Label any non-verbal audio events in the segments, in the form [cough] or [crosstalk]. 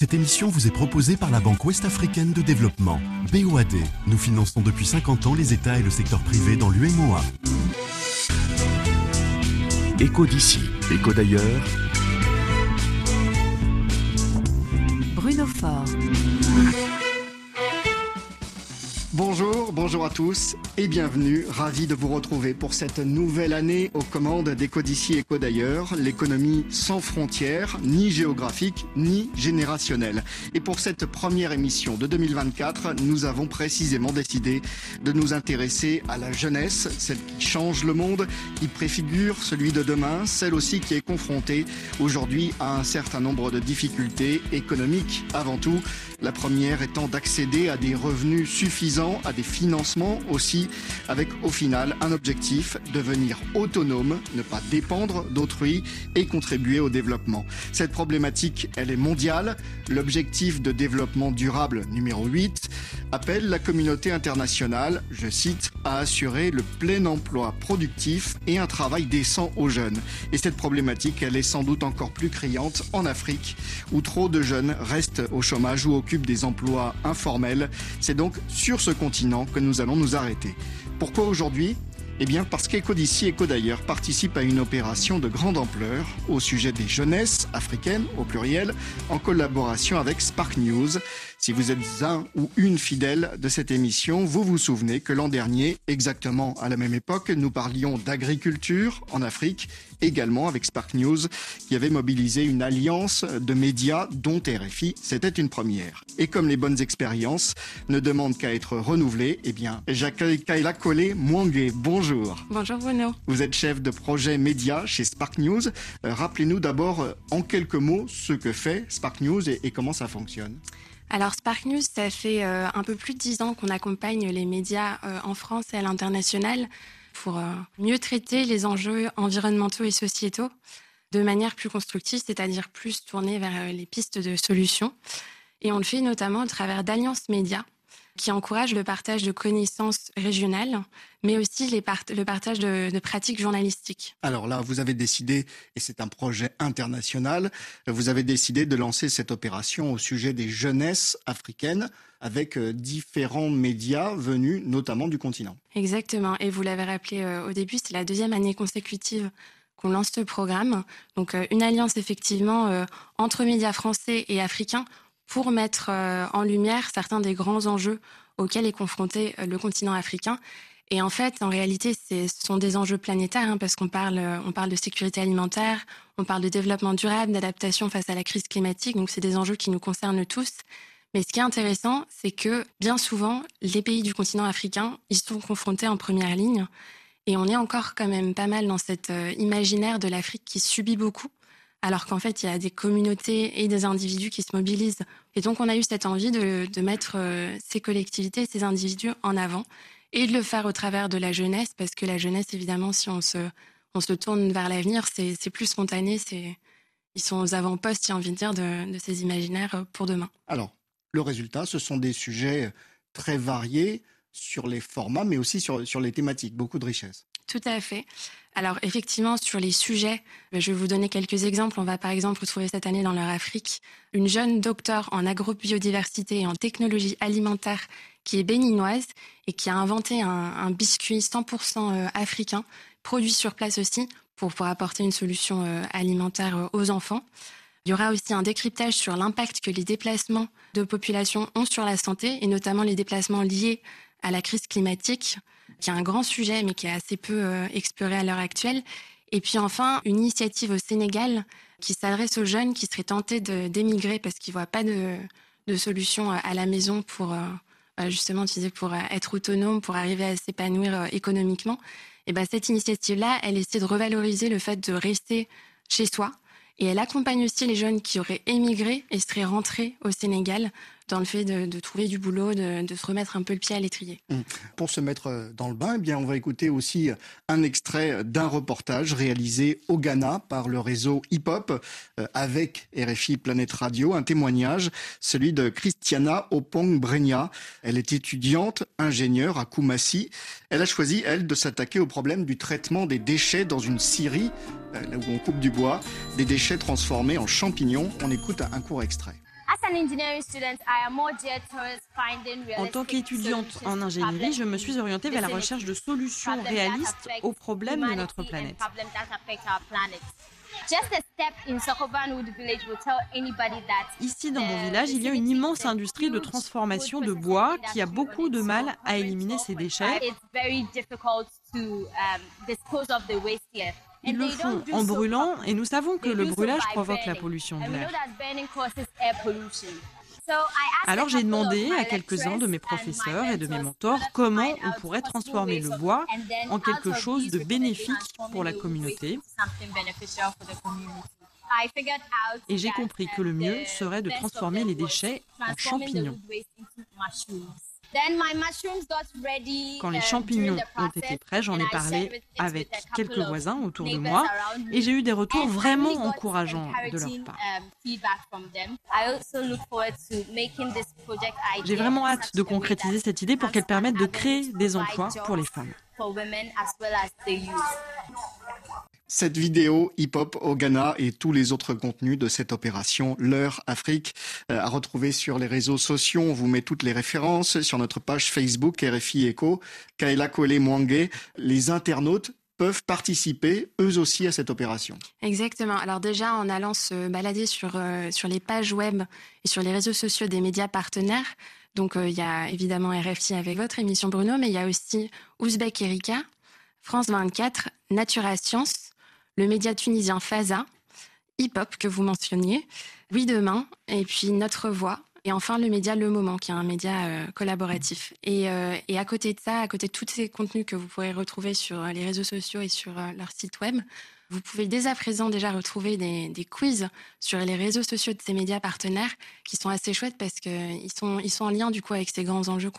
Cette émission vous est proposée par la Banque Ouest-Africaine de Développement, BOAD. Nous finançons depuis 50 ans les États et le secteur privé dans l'UMOA. Écho d'ici, écho d'ailleurs. Bruno Faure. Bonjour, bonjour à tous et bienvenue. Ravi de vous retrouver pour cette nouvelle année aux commandes d'Éco d'ici, Éco d'ailleurs. L'économie sans frontières, ni géographique, ni générationnelle. Et pour cette première émission de 2024, nous avons précisément décidé de nous intéresser à la jeunesse, celle qui change le monde, qui préfigure celui de demain, celle aussi qui est confrontée aujourd'hui à un certain nombre de difficultés économiques avant tout. La première étant d'accéder à des revenus suffisants, à des financements aussi, avec au final un objectif, devenir autonome, ne pas dépendre d'autrui et contribuer au développement. Cette problématique, elle est mondiale. L'objectif de développement durable numéro 8 appelle la communauté internationale, je cite, à assurer le plein emploi productif et un travail décent aux jeunes. Et cette problématique, elle est sans doute encore plus criante en Afrique, où trop de jeunes restent au chômage ou au des emplois informels. C'est donc sur ce continent que nous allons nous arrêter. Pourquoi aujourd'hui? Eh bien parce qu'Eco d'ici, Eco d'ailleurs participe à une opération de grande ampleur au sujet des jeunesses africaines, au pluriel, en collaboration avec Spark News. Si vous êtes un ou une fidèle de cette émission, vous vous souvenez que l'an dernier, exactement à la même époque, nous parlions d'agriculture en Afrique, également avec Spark News, qui avait mobilisé une alliance de médias dont RFI. C'était une première. Et comme les bonnes expériences ne demandent qu'à être renouvelées, eh bien, j'accueille Kayla Collet Mwangue. Bonjour. Bonjour Bruno. Vous êtes chef de projet média chez Spark News. Euh, rappelez-nous d'abord euh, en quelques mots ce que fait Spark News et, et comment ça fonctionne. Alors Spark News, ça fait euh, un peu plus de dix ans qu'on accompagne les médias euh, en France et à l'international pour euh, mieux traiter les enjeux environnementaux et sociétaux de manière plus constructive, c'est-à-dire plus tournée vers les pistes de solutions. Et on le fait notamment au travers d'alliances médias qui encourage le partage de connaissances régionales, mais aussi les le partage de, de, pratiques journalistiques. Alors là, vous avez décidé, et c'est un projet international, vous avez décidé de lancer cette opération au sujet des jeunesses africaines avec euh, différents médias venus notamment du continent. Exactement, et vous l'avez rappelé euh, au début, c'est la deuxième année consécutive qu'on lance ce programme. Donc euh, une alliance effectivement entre médias français et africains pour mettre euh, en lumière certains des grands enjeux auxquels est confronté euh, le continent africain. Et en fait, en réalité, ce sont des enjeux planétaires hein, parce qu'on parle, euh, on parle de sécurité alimentaire, on parle de développement durable, d'adaptation face à la crise climatique. Donc, c'est des enjeux qui nous concernent tous. Mais ce qui est intéressant, c'est que bien souvent, les pays du continent africain, ils sont confrontés en première ligne. Et on est encore quand même pas mal dans cet imaginaire de l'Afrique qui subit beaucoup alors qu'en fait, il y a des communautés et des individus qui se mobilisent. Et donc, on a eu cette envie de, mettre euh, ces collectivités, ces individus en avant et de le faire au travers de la jeunesse, parce que la jeunesse, évidemment, si on se, on se tourne vers l'avenir, c'est plus spontané, c'est ils sont aux avant-postes, j'ai envie de dire, de, ces imaginaires pour demain. Alors, le résultat, ce sont des sujets très variés sur les formats, mais aussi sur, sur les thématiques, beaucoup de richesses. Tout à fait. Alors effectivement, sur les sujets, je vais vous donner quelques exemples. On va par exemple retrouver cette année dans leur Afrique une jeune docteure en agrobiodiversité et en technologie alimentaire qui est béninoise et qui a inventé un, biscuit 100% euh, africain, produit sur place aussi, pour, pour apporter une solution euh, alimentaire euh, aux enfants. Il y aura aussi un décryptage sur l'impact que les déplacements de population ont sur la santé, et notamment les déplacements liés à la crise climatique qui est un grand sujet, mais qui est assez peu euh, exploré à l'heure actuelle. Et puis enfin, une initiative au Sénégal qui s'adresse aux jeunes qui seraient tentés d'émigrer parce qu'ils voient pas de, solution euh, à la maison pour euh, bah, justement pour être autonome, pour arriver à s'épanouir économiquement. Et ben, cette initiative-là, elle essaie de revaloriser le fait de rester chez soi. Et elle accompagne aussi les jeunes qui auraient émigré et seraient rentrés au Sénégal dans le fait de, trouver du boulot, de, se remettre un peu le pied à l'étrier. Mmh. Pour se mettre euh, dans le bain, eh bien, on va écouter aussi un extrait d'un reportage réalisé au Ghana par le réseau Hip Hop euh, avec RFI Planète Radio, un témoignage, celui de Christiana Opong Brenia. Elle est étudiante, ingénieure à Koumassi. Elle a choisi, elle, de s'attaquer au problème du traitement des déchets dans une scierie, euh, là où on coupe du bois, des déchets transformés en champignons. On écoute un court extrait. En tant qu'étudiante en ingénierie, je me suis orientée vers la recherche de solutions réalistes aux problèmes de notre planète. Ici, dans mon village, il y a une immense industrie de transformation de bois qui a beaucoup de mal à éliminer ses déchets. Ils le font en brûlant et nous savons que le brûlage provoque la pollution de l'air. Alors j'ai demandé à quelques-uns de mes professeurs et de mes mentors comment on pourrait transformer le bois en quelque chose de bénéfique pour la communauté. Et j'ai compris que le mieux serait de transformer les déchets en champignons. Quand les uh, champignons ont été prêts, j'en ai parlé avec quelques voisins autour de moi et j'ai eu des retours vraiment encourageants de leur part. Um, j'ai vraiment hâte de concrétiser cette idée pour qu'elle permette de créer des emplois pour les femmes. Cette vidéo hip-hop au Ghana et tous les autres contenus de cette opération L'heure Afrique euh, à retrouver sur les réseaux sociaux. On vous met toutes les références sur notre page Facebook RFI Echo. Kaila Kole Mwangé, les internautes peuvent participer eux aussi à cette opération. Exactement. Alors déjà en allant se balader sur, euh, sur les pages web et sur les réseaux sociaux des médias partenaires, donc euh, il y a évidemment RFI avec votre émission Bruno, mais il y a aussi Ouzbek Erika, France 24, Natura Science, le média tunisien Faza, Hip Hop que vous mentionniez, Oui Demain, et puis Notre Voix, et enfin le média Le Moment, qui est un média euh, collaboratif. Euh, et, à côté de ça, à côté de tous ces contenus que vous pourrez retrouver sur les réseaux sociaux et sur euh, leur site web, vous pouvez dès à présent déjà retrouver des, quiz sur les réseaux sociaux de ces médias partenaires qui sont assez chouettes parce qu'ils sont, ils sont en lien du coup avec ces grands enjeux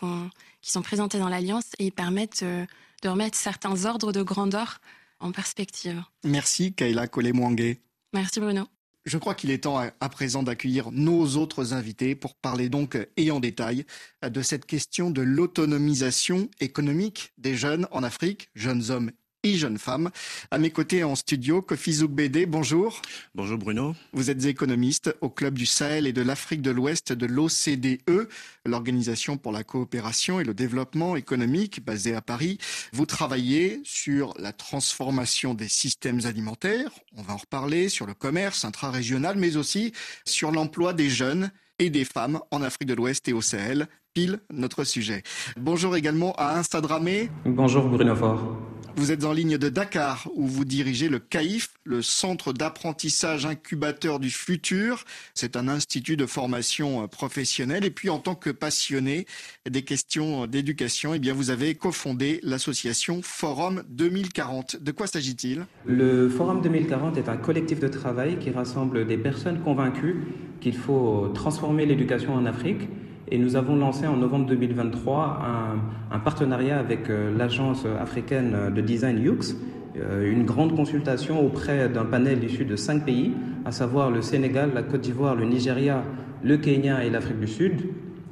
qui sont présentés dans l'Alliance et ils permettent de remettre certains ordres de grandeur en perspective. Merci Kayla Collet-Mouangué. Merci Bruno. Je crois qu'il est temps à présent d'accueillir nos autres invités pour parler donc et en détail de cette question de l'autonomisation économique des jeunes en Afrique, jeunes hommes et jeune femme. À mes côtés en studio, Kofi Zoukbede, bonjour. Bonjour Bruno. Vous êtes économiste au Club du Sahel et de l'Afrique de l'Ouest de l'OCDE, l'Organisation pour la coopération et le développement économique basée à Paris. Vous travaillez sur la transformation des systèmes alimentaires, on va en reparler, sur le commerce intra-régional, mais aussi sur l'emploi des jeunes et des femmes en Afrique de l'Ouest et au Sahel, pile notre sujet. Bonjour également à Instadramé. Bonjour Bruno Fort. Vous êtes en ligne de Dakar où vous dirigez le CAIF, le Centre d'apprentissage incubateur du futur. C'est un institut de formation euh, professionnelle. Et puis en tant que passionné des questions d'éducation, eh bien vous avez cofondé l'association Forum 2040. De quoi s'agit-il? Le Forum 2040 est un collectif de travail qui rassemble des personnes convaincues qu'il faut transformer l'éducation en Afrique et nous avons lancé en novembre 2023 un, partenariat avec euh, l'agence africaine de design Yux, euh, une grande consultation auprès d'un panel issu de cinq pays, à savoir le Sénégal, la Côte d'Ivoire, le Nigeria, le Kenya et l'Afrique du Sud.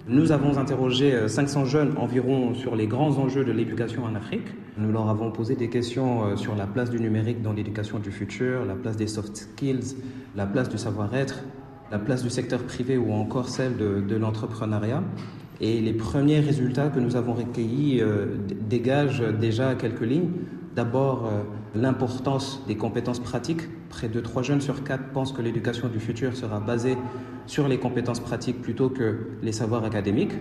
Nous avons interrogé 500 euh, jeunes environ sur les grands enjeux de l'éducation en Afrique. Nous leur avons posé des questions sur la place du numérique dans l'éducation du futur, la place des soft skills, la place du savoir-être, la place du secteur privé ou encore celle de, l'entrepreneuriat. Et les premiers résultats que nous avons recueillis euh, dégagent déjà quelques lignes. D'abord, euh, l'importance des compétences pratiques. Près de 3 jeunes sur 4 pensent que l'éducation du futur sera basée sur les compétences pratiques plutôt que les savoirs académiques.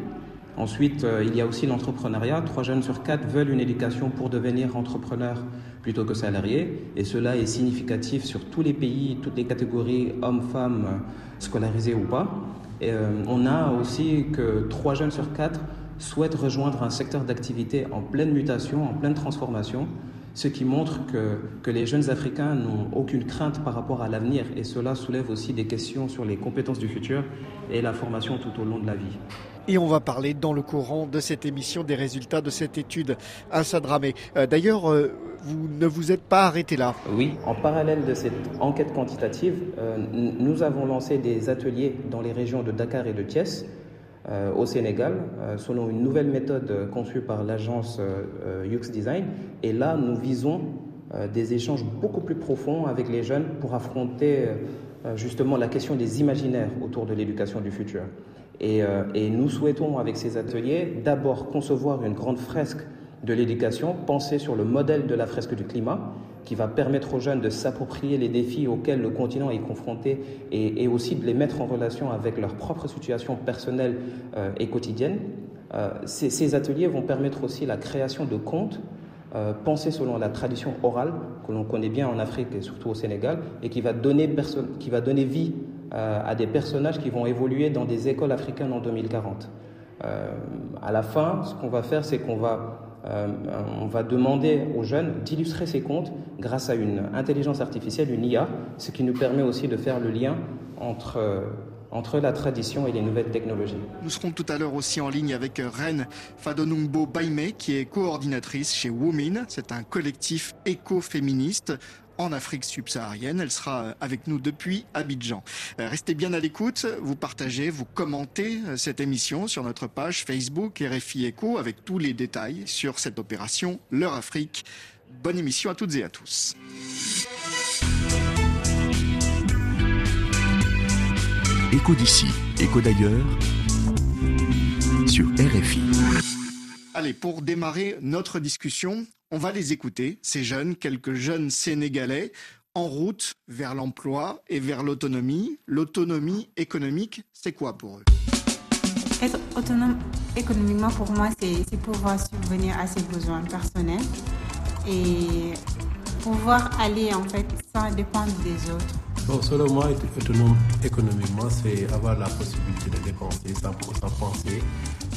Ensuite, euh, il y a aussi l'entrepreneuriat. Trois jeunes sur quatre veulent une éducation pour devenir entrepreneurs plutôt que salariés. Et cela est significatif sur tous les pays, toutes les catégories, hommes, femmes, scolarisés ou pas. Et, euh, on a aussi que trois jeunes sur quatre souhaitent rejoindre un secteur d'activité en pleine mutation, en pleine transformation, ce qui montre que, que les jeunes Africains n'ont aucune crainte par rapport à l'avenir. Et cela soulève aussi des questions sur les compétences du futur et la formation tout au long de la vie. Et on va parler dans le courant de cette émission des résultats de cette étude à Sadramé. Euh, d'ailleurs, euh, vous ne vous êtes pas arrêté là. Oui, en parallèle de cette enquête quantitative, euh, nous avons lancé des ateliers dans les régions de Dakar et de Thiès. au Sénégal, selon une nouvelle méthode conçue par l'agence UX Design. Et là, nous visons des échanges beaucoup plus profonds avec les jeunes pour affronter justement la question des imaginaires autour de l'éducation du futur. Et, et, nous souhaitons, avec ces ateliers, d'abord concevoir une grande fresque de l'éducation pensée sur le modèle de la fresque du climat, qui va permettre aux jeunes de s'approprier les défis auxquels le continent est confronté et, aussi de les mettre en relation avec leur propre situation personnelle euh, et quotidienne. Euh, ces, ateliers vont permettre aussi la création de contes euh, pensés selon la tradition orale que l'on connaît bien en Afrique et surtout au Sénégal et qui va donner, qui va donner vie à des personnages qui vont évoluer dans des écoles africaines en 2040. à la fin, ce qu'on va faire, c'est qu'on va euh, va demander aux jeunes d'illustrer ces contes grâce à une intelligence artificielle, une IA, ce qui nous permet aussi de faire le lien entre euh, entre la tradition et les nouvelles technologies. Nous serons tout à l'heure aussi en ligne avec Ren Fadonumbo Baime, qui est coordinatrice chez Women. C'est un collectif écoféministe en Afrique subsaharienne. Elle sera euh, avec nous depuis Abidjan. Euh, restez bien à l'écoute, vous partagez, vous commentez euh, cette émission sur notre page Facebook RFI Eco avec tous les détails sur cette opération L'heure Afrique. Bonne émission à toutes et à tous. Écho d'ici, écho d'ailleurs sur RFI. Allez, pour démarrer notre discussion, on va les écouter, ces jeunes, quelques jeunes Sénégalais, en route vers l'emploi et vers l'autonomie. L'autonomie économique, c'est quoi pour eux? Être autonome économiquement, pour moi, c'est pouvoir subvenir à ses besoins personnels et pouvoir aller, en fait, sans dépendre des autres. Bon, selon moi, être autonome économiquement, c'est avoir la possibilité de dépenser sans, sans penser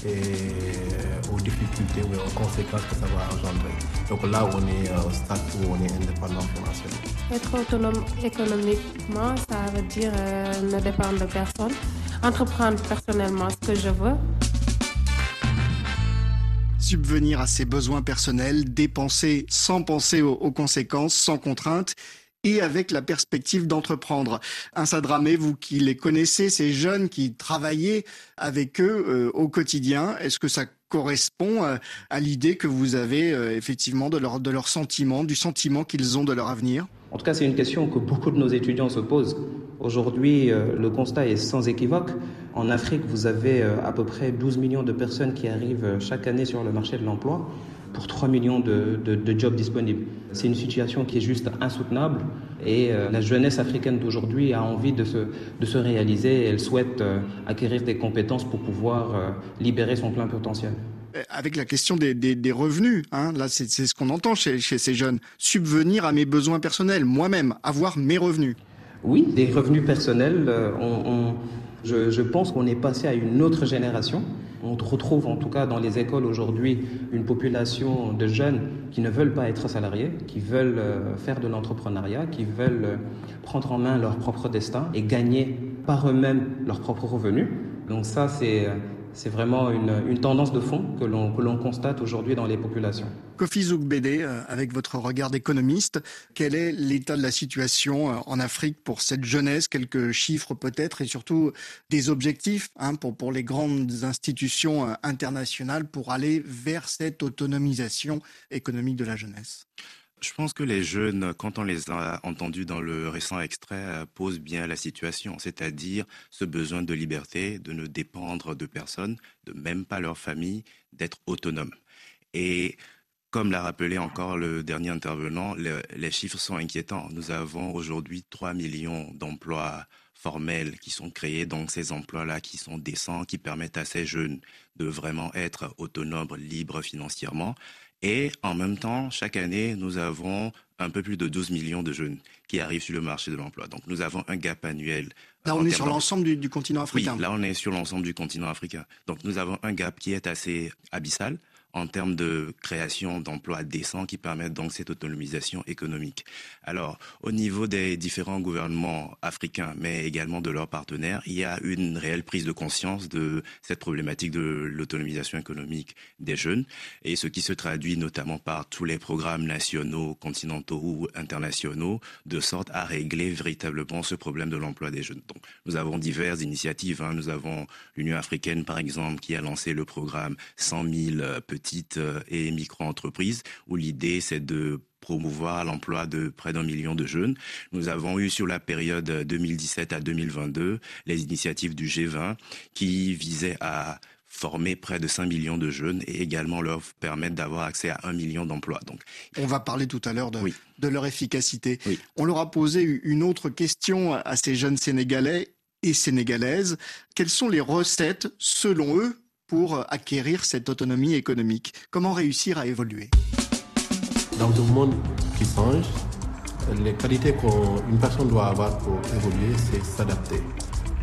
et aux difficultés ou aux conséquences que ça va engendrer. Donc là, on est au stade où on est indépendant financièrement. Être autonome économiquement, ça veut dire euh, ne dépendre de personne, entreprendre personnellement ce que je veux subvenir à ses besoins personnels, dépenser sans penser aux, aux conséquences, sans contrainte et avec la perspective d'entreprendre. Un vous qui les connaissez, ces jeunes qui travaillaient avec eux euh, au quotidien, est-ce que ça correspond euh, à, l'idée que vous avez euh, effectivement de leur, de leur sentiment, du sentiment qu'ils ont de leur avenir? En tout cas, c'est une question que beaucoup de nos étudiants se posent. Aujourd'hui, le constat est sans équivoque. En Afrique, vous avez à peu près 12 millions de personnes qui arrivent chaque année sur le marché de l'emploi pour 3 millions de, jobs disponibles. C'est une situation qui est juste insoutenable et euh, la jeunesse africaine d'aujourd'hui a envie de se, de se réaliser et elle souhaite euh, acquérir des compétences pour pouvoir euh, libérer son plein potentiel. Avec la question des, des, revenus, hein, là c'est ce qu'on entend chez, chez ces jeunes, subvenir à mes besoins personnels, moi-même, avoir mes revenus. Oui, des revenus personnels, on, je, je pense qu'on est passé à une autre génération on retrouve en tout cas dans les écoles aujourd'hui une population de jeunes qui ne veulent pas être salariés, qui veulent euh, faire de l'entrepreneuriat, qui veulent euh, prendre en main leur propre destin et gagner par eux-mêmes leurs propres revenus. Donc ça, c'est euh, c'est vraiment une, tendance de fond que l'on constate aujourd'hui dans les populations. Kofi Zoukbede, euh, avec votre regard d'économiste, quel est l'état de la situation euh, en Afrique pour cette jeunesse? Quelques chiffres peut-être et surtout des objectifs hein, pour, pour les grandes institutions euh, internationales pour aller vers cette autonomisation économique de la jeunesse je pense que les jeunes, quand on les a entendus dans le récent extrait, euh, posent bien la situation, c'est-à-dire ce besoin de liberté, de ne dépendre de personne, de même pas leur famille, d'être autonome. Et comme l'a rappelé encore le dernier intervenant, les chiffres sont inquiétants. Nous avons aujourd'hui 3 millions d'emplois formels qui sont créés, donc ces emplois-là qui sont décents, qui permettent à ces jeunes de vraiment être autonomes, libres financièrement. Et en même temps, chaque année, nous avons un peu plus de 12 millions de jeunes qui arrivent sur le marché de l'emploi. Donc nous avons un gap annuel. Là, on est sur l'ensemble du, du, continent africain. Oui, là, on est sur l'ensemble du continent africain. Donc nous avons un gap qui est assez abyssal en termes de création d'emplois décents qui permettent donc cette autonomisation économique. Alors, au niveau des différents gouvernements africains, mais également de leurs partenaires, il y a une réelle prise de conscience de cette problématique de l'autonomisation économique des jeunes, et ce qui se traduit notamment par tous les programmes nationaux, continentaux ou internationaux, de sorte à régler véritablement ce problème de l'emploi des jeunes. Donc, nous avons diverses initiatives. Hein. Nous avons l'Union africaine, par exemple, qui a lancé le programme 100 000 petits petites et micro-entreprises, où l'idée c'est de promouvoir l'emploi de près d'un million de jeunes. Nous avons eu sur la période 2017 à 2022 les initiatives du G20 qui visaient à former près de 5 millions de jeunes et également leur permettre d'avoir accès à 1 million d'emplois. Donc, On va parler tout à l'heure de, de, leur efficacité. On leur a posé une autre question à ces jeunes Sénégalais et Sénégalaises. Quelles sont les recettes, selon eux, pour acquérir cette autonomie économique Comment réussir à évoluer? Dans un monde qui change, les qualités qu'une personne doit avoir pour évoluer, c'est s'adapter.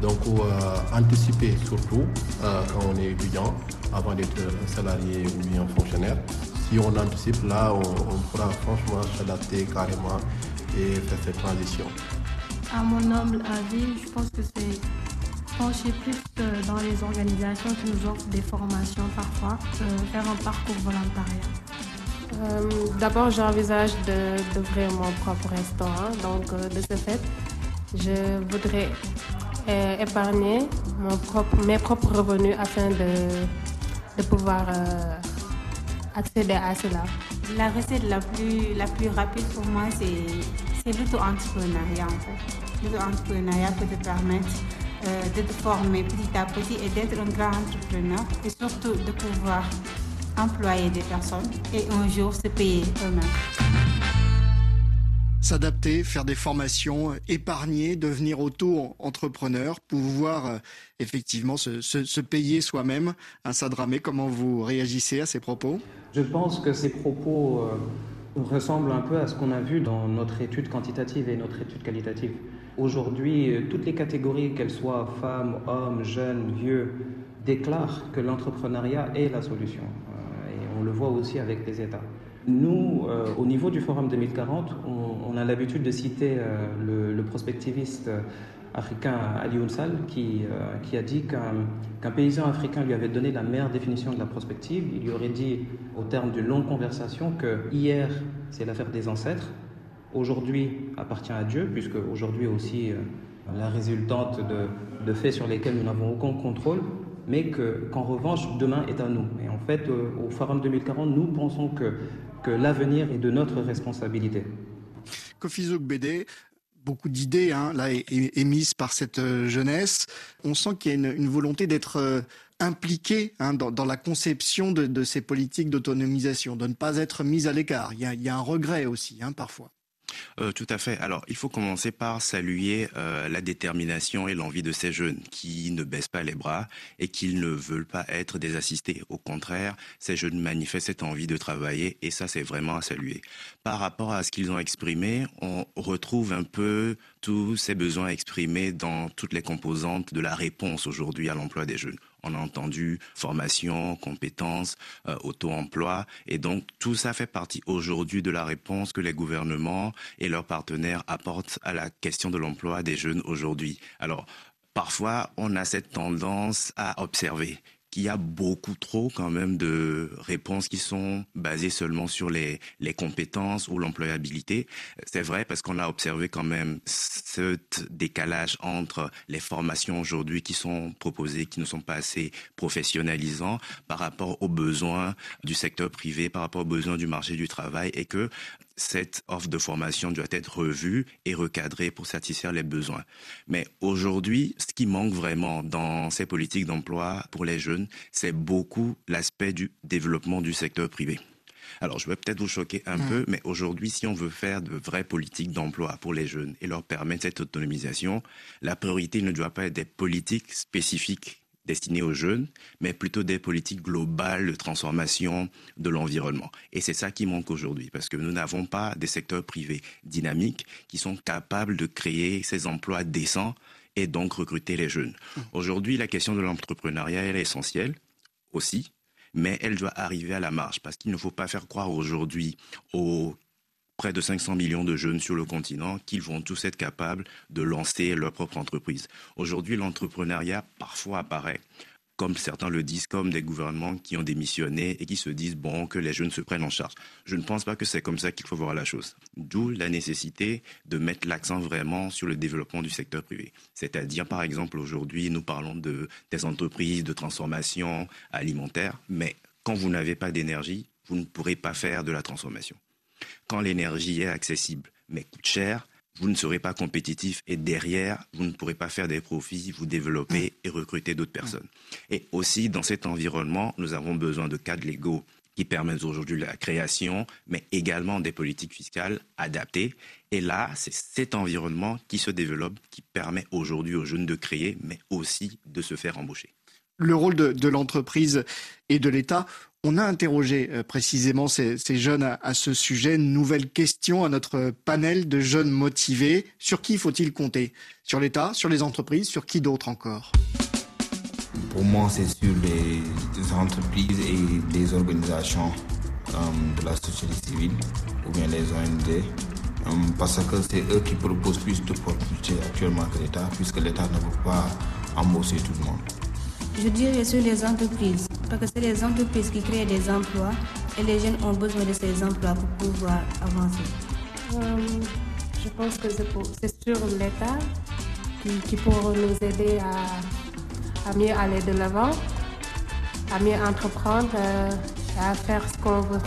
Donc, euh, anticiper surtout euh, quand on est étudiant, avant d'être salarié ou bien fonctionnaire. Si on anticipe, là, on, pourra franchement s'adapter carrément et faire cette transition. À mon humble avis, je pense que c'est pencher plus euh, dans les organisations qui nous offrent des formations parfois, faire un parcours volontariat. D'abord, j'envisage d'ouvrir mon propre restaurant. Donc, de ce fait, je voudrais épargner mon propre, mes propres revenus afin de, de pouvoir euh, accéder à cela. La recette la plus, la plus rapide pour moi, c'est l'auto-entrepreneuriat en fait. L'auto-entrepreneuriat peut te permettre euh, de te former petit à petit et d'être un grand entrepreneur et surtout de pouvoir employer des personnes et un jour se payer eux-mêmes s'adapter, faire des formations, épargner, devenir auto-entrepreneur, pouvoir euh, effectivement se, payer soi-même un sadramé. Comment vous réagissez à ces propos? Je pense que ces propos euh, ressemblent un peu à ce qu'on a vu dans notre étude quantitative et notre étude qualitative. Aujourd'hui, euh, toutes les catégories, qu'elles soient femmes, hommes, jeunes, vieux, déclarent que l'entrepreneuriat est la solution. et on le voit aussi avec les États. Nous, au niveau du Forum 2040, on a l'habitude de citer euh, le, prospectiviste euh, africain Ali Unsal qui, euh, qui a dit qu'un paysan africain lui avait donné la meilleure définition de la prospective. Il lui aurait dit, au terme d'une longue conversation, que hier, c'est l'affaire des ancêtres, aujourd'hui appartient à Dieu, puisque aujourd'hui aussi la résultante de, faits sur lesquels nous n'avons aucun contrôle, mais qu'en revanche, demain est à nous. Et en fait, au Forum 2040, nous pensons que, que l'avenir est de notre responsabilité. Kofi BD, beaucoup d'idées hein, là émises par cette euh, jeunesse. On sent qu'il y a une, volonté d'être euh, impliqué hein, dans, la conception de, ces politiques d'autonomisation, de ne pas être mis à l'écart. Il, y a un regret aussi, hein, parfois. Euh, tout à fait. Alors, il faut commencer par saluer euh, la détermination et l'envie de ces jeunes qui ne baissent pas les bras et qui ne veulent pas être désassistés. Au contraire, ces jeunes manifestent cette envie de travailler et ça, c'est vraiment à saluer. Par rapport à ce qu'ils ont exprimé, on retrouve un peu tous ces besoins exprimés dans toutes les composantes de la réponse aujourd'hui à l'emploi des jeunes. On a entendu formation, compétences, euh, auto-emploi. Et donc, tout ça fait partie aujourd'hui de la réponse que les gouvernements et leurs partenaires apportent à la question de l'emploi des jeunes aujourd'hui. Alors, parfois, on a cette tendance à observer qu'il y a beaucoup trop quand même de réponses qui sont basées seulement sur les, les compétences ou l'employabilité. C'est vrai parce qu'on a observé quand même ce décalage entre les formations aujourd'hui qui sont proposées, qui ne sont pas assez professionnalisants par rapport aux besoins du secteur privé, par rapport aux besoins du marché du travail et que cette offre de formation doit être revue et recadrée pour satisfaire les besoins. Mais aujourd'hui, ce qui manque vraiment dans ces politiques d'emploi pour les jeunes, c'est beaucoup l'aspect du développement du secteur privé. Alors, je vais peut-être vous choquer un peu, mais aujourd'hui, si on veut faire de vraies politiques d'emploi pour les jeunes et leur permettre cette autonomisation, la priorité ne doit pas être des politiques spécifiques destinées aux jeunes, mais plutôt des politiques globales de transformation de l'environnement. Et c'est ça qui manque aujourd'hui, parce que nous n'avons pas des secteurs privés dynamiques qui sont capables de créer ces emplois décents et donc recruter les jeunes. Mmh. Aujourd'hui, la question de l'entrepreneuriat, elle est essentielle aussi, mais elle doit arriver à la marge, parce qu'il ne faut pas faire croire aujourd'hui aux près de 500 millions de jeunes sur le continent qu'ils vont tous être capables de lancer leur propre entreprise. Aujourd'hui, l'entrepreneuriat parfois apparaît comme certains le disent, comme des gouvernements qui ont démissionné et qui se disent, bon, que les jeunes se prennent en charge. Je ne pense pas que c'est comme ça qu'il faut voir la chose. D'où la nécessité de mettre l'accent vraiment sur le développement du secteur privé. C'est-à-dire, par exemple, aujourd'hui, nous parlons de, des entreprises de transformation alimentaire, mais quand vous n'avez pas d'énergie, vous ne pourrez pas faire de la transformation. Quand l'énergie est accessible mais coûte cher, vous ne serez pas compétitif et derrière, vous ne pourrez pas faire des profits, vous développer et recruter d'autres personnes. Et aussi, dans cet environnement, nous avons besoin de cadres légaux qui permettent aujourd'hui la création, mais également des politiques fiscales adaptées. Et là, c'est cet environnement qui se développe, qui permet aujourd'hui aux jeunes de créer, mais aussi de se faire embaucher. Le rôle de, l'entreprise et de l'État, on a interrogé euh, précisément ces, jeunes à, ce sujet. Nouvelle question à notre panel de jeunes motivés. Sur qui faut-il compter? Sur l'État, sur les entreprises, sur qui d'autre encore? Pour moi, c'est sur les, entreprises et les organisations euh, de la société civile ou bien les ONG. Euh, parce que c'est eux qui proposent plus d'opportunités actuellement que l'État, puisque l'État ne veut pas embaucher tout le monde. Je dirais sur les entreprises, parce que c'est les entreprises qui créent des emplois et les jeunes ont besoin de ces emplois pour pouvoir avancer. Euh, je pense que c'est sur l'État qui, qui pourra nous aider à, mieux aller de l'avant, à mieux entreprendre, euh, à faire ce qu'on veut,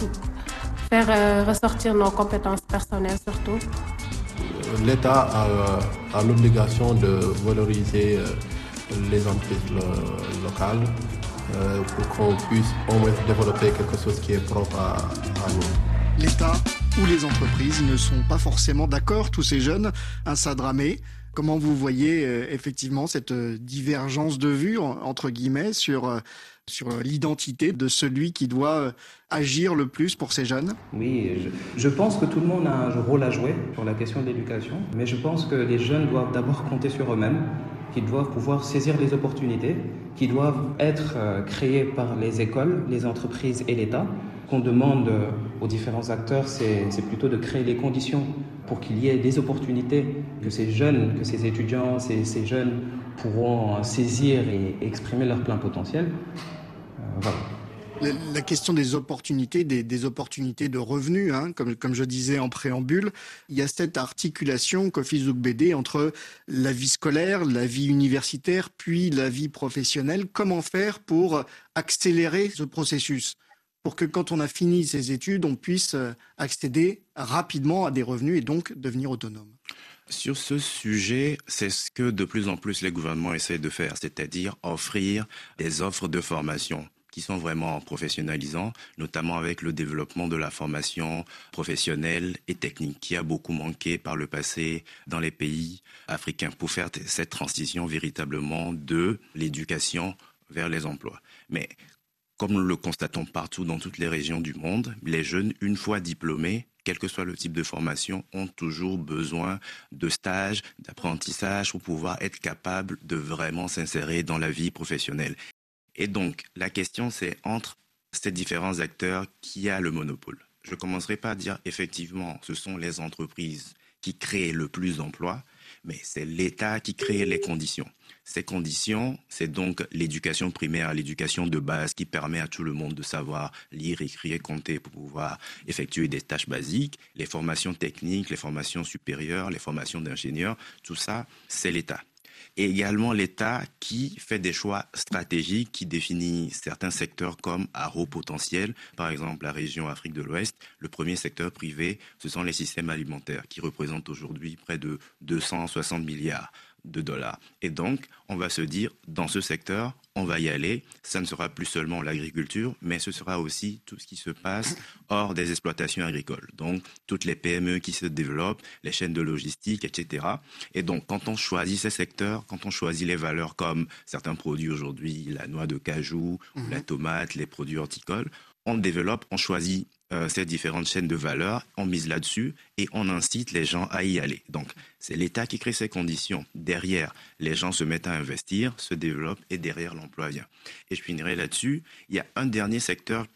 faire euh, ressortir nos compétences personnelles surtout. L'État a l'obligation de valoriser les entreprises locales euh, pour qu'on puisse au moins développer quelque chose qui est propre à, nous. L'État ou les entreprises ne sont pas forcément d'accord, tous ces jeunes, un sadramé. Comment vous voyez euh, effectivement cette euh, divergence de vue, entre guillemets, sur, sur l'identité de celui qui doit agir le plus pour ces jeunes? Oui, je, je, pense que tout le monde a un rôle à jouer sur la question de l'éducation, mais je pense que les jeunes doivent d'abord compter sur eux-mêmes qui doivent pouvoir saisir les opportunités, qui doivent être euh, créées par les écoles, les entreprises et l'État. Qu'on demande euh, aux différents acteurs, c'est plutôt de créer les conditions pour qu'il y ait des opportunités que ces jeunes, que ces étudiants, ces, jeunes pourront saisir et exprimer leur plein potentiel. Euh, voilà la question des opportunités, des, opportunités de revenus, hein, comme, je disais en préambule, il y a cette articulation, Kofi BD, entre la vie scolaire, la vie universitaire, puis la vie professionnelle. Comment faire pour accélérer ce processus pour que quand on a fini ses études, on puisse euh, accéder rapidement à des revenus et donc devenir autonome? Sur ce sujet, c'est ce que de plus en plus les gouvernements essaient de faire, c'est-à-dire offrir des offres de formation qui sont vraiment professionnalisants, notamment avec le développement de la formation professionnelle et technique qui a beaucoup manqué par le passé dans les pays africains pour faire cette transition véritablement de l'éducation vers les emplois. Mais comme nous le constatons partout dans toutes les régions du monde, les jeunes, une fois diplômés, quel que soit le type de formation, ont toujours besoin de stages, d'apprentissage pour pouvoir être capables de vraiment s'insérer dans la vie professionnelle. Et donc, la question, c'est entre ces différents acteurs, qui a le monopole. Je commencerai par dire, effectivement, ce sont les entreprises qui créent le plus d'emplois, mais c'est l'État qui crée les conditions. Ces conditions, c'est donc l'éducation primaire, l'éducation de base qui permet à tout le monde de savoir lire, écrire, compter pour pouvoir effectuer des tâches basiques, les formations techniques, les formations supérieures, les formations d'ingénieurs, tout ça, c'est l'État et également l'État qui fait des choix stratégiques, qui définit certains secteurs comme à haut potentiel. Par exemple, la région Afrique de l'Ouest, le premier secteur privé, ce sont les systèmes alimentaires, qui représentent aujourd'hui près de 260 milliards de dollars. Et donc, on va se dire, dans ce secteur, on va y aller. Ça ne sera plus seulement l'agriculture, mais ce sera aussi tout ce qui se passe hors des exploitations agricoles. Donc, toutes les PME qui se développent, les chaînes de logistique, etc. Et donc, quand on choisit ces secteurs, quand on choisit les valeurs comme certains produits aujourd'hui, la noix de cajou, la mhm. tomate, les produits horticoles, on développe, on choisit euh, ces différentes chaînes de valeur, on mise là-dessus et on incite les gens à y aller. Donc, c'est l'État qui crée ces conditions. Derrière, les gens se mettent à investir, se développent et derrière, l'emploi vient. Et je finirai là-dessus. Il y a un dernier secteur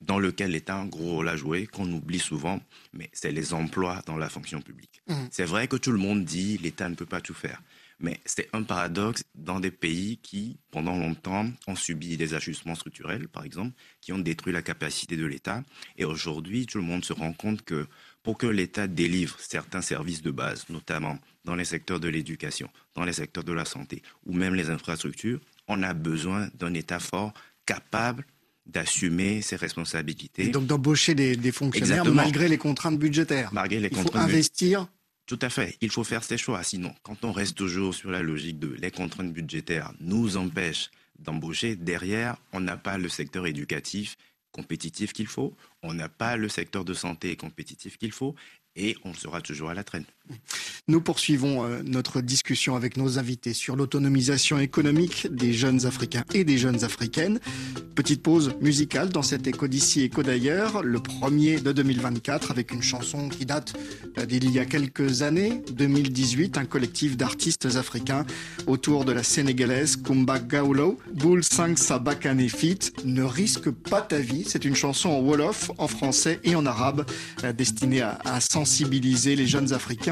dans lequel l'État a un gros rôle à jouer, qu'on oublie souvent, mais c'est les emplois dans la fonction publique. Mmh. C'est vrai que tout le monde dit l'État ne peut pas tout faire. Mais c'est un paradoxe dans des pays qui, pendant longtemps, ont subi des ajustements structurels, par exemple, qui ont détruit la capacité de l'État. Et aujourd'hui, tout le monde se rend compte que pour que l'État délivre certains services de base, notamment dans les secteurs de l'éducation, dans les secteurs de la santé ou même les infrastructures, on a besoin d'un État fort capable d'assumer ses responsabilités. Et donc d'embaucher des, fonctionnaires malgré les contraintes budgétaires. Malgré les Il faut investir. Tout à fait. Il faut faire ses choix. Sinon, quand on reste toujours sur la logique de les contraintes budgétaires nous empêchent d'embaucher, derrière, on n'a pas le secteur éducatif compétitif qu'il faut, on n'a pas le secteur de santé compétitif qu'il faut, et on sera toujours à la traîne. Nous poursuivons euh, notre discussion avec nos invités sur l'autonomisation économique des jeunes Africains et des jeunes Africaines. Petite pause musicale dans cet écho d'ici, écho d'ailleurs, le premier de 2024 avec une chanson qui date euh, d'il y a quelques années, 2018, un collectif d'artistes africains autour de la sénégalaise Kumba Gaulo. Boul 5 Sabakane Fit, Ne risque pas ta vie. C'est une chanson en Wolof, en français et en arabe euh, destinée à sensibiliser les jeunes Africains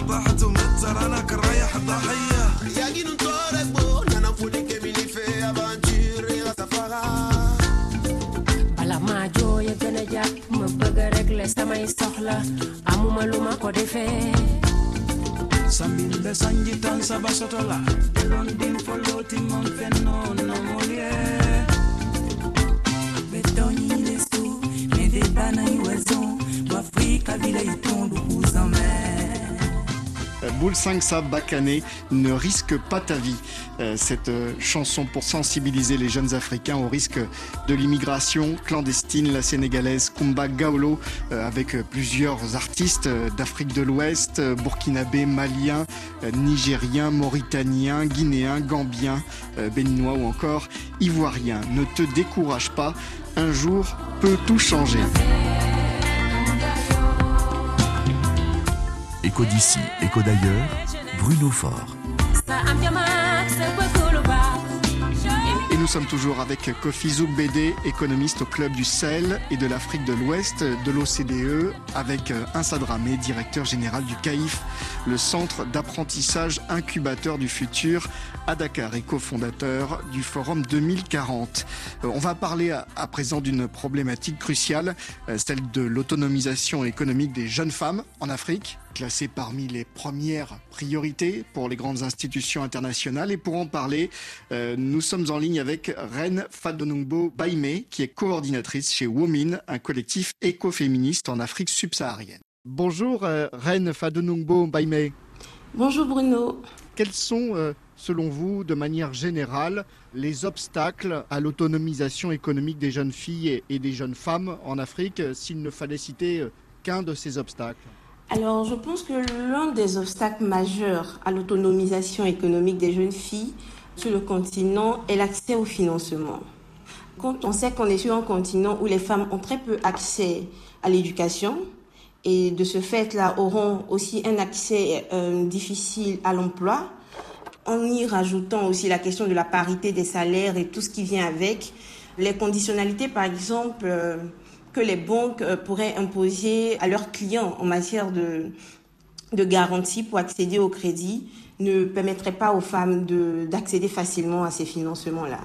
Boule 5 Sa Bakané, ne risque pas ta vie. Euh, cette euh, chanson pour sensibiliser les jeunes Africains au risque de l'immigration clandestine, la sénégalaise Kumba Gaolo, euh, avec plusieurs artistes d'Afrique de l'Ouest, burkinabé, malien, nigérien, mauritanien, guinéen, gambien, béninois ou encore ivoirien. Ne te décourage pas, un jour peut tout changer. Écho d'ici, écho d'ailleurs, Bruno Fort. Et nous sommes toujours avec Kofi Zouk-Bédé, économiste au Club du Sahel et de l'Afrique de l'Ouest de l'OCDE, avec Insa Dramé, directeur général du CAIF, le centre d'apprentissage incubateur du futur à Dakar et cofondateur du Forum 2040. Euh, on va parler à présent d'une problématique cruciale, euh, celle de l'autonomisation économique des jeunes femmes en Afrique classé parmi les premières priorités pour les grandes institutions internationales. Et pour en parler, euh, nous sommes en ligne avec Ren Fadonungbo Baime, qui est coordinatrice chez Womin, un collectif écoféministe en Afrique subsaharienne. Bonjour euh, Ren Fadonungbo Baime. Bonjour Bruno. Quels sont, euh, selon vous, de manière générale, les obstacles à l'autonomisation économique des jeunes filles et des jeunes femmes en Afrique, s'il ne fallait citer qu'un de ces obstacles? Alors, je pense que l'un des obstacles majeurs à l'autonomisation économique des jeunes filles sur le continent est l'accès au financement. Quand on sait qu'on est sur un continent où les femmes ont très peu accès à l'éducation, et de ce fait-là auront aussi un accès euh, difficile à l'emploi, en y rajoutant aussi la question de la parité des salaires et tout ce qui vient avec, les conditionnalités par exemple euh, que les banques euh, pourraient imposer à leurs clients en matière de, de garantie pour accéder au crédit ne permettrait pas aux femmes d'accéder facilement à ces financements-là.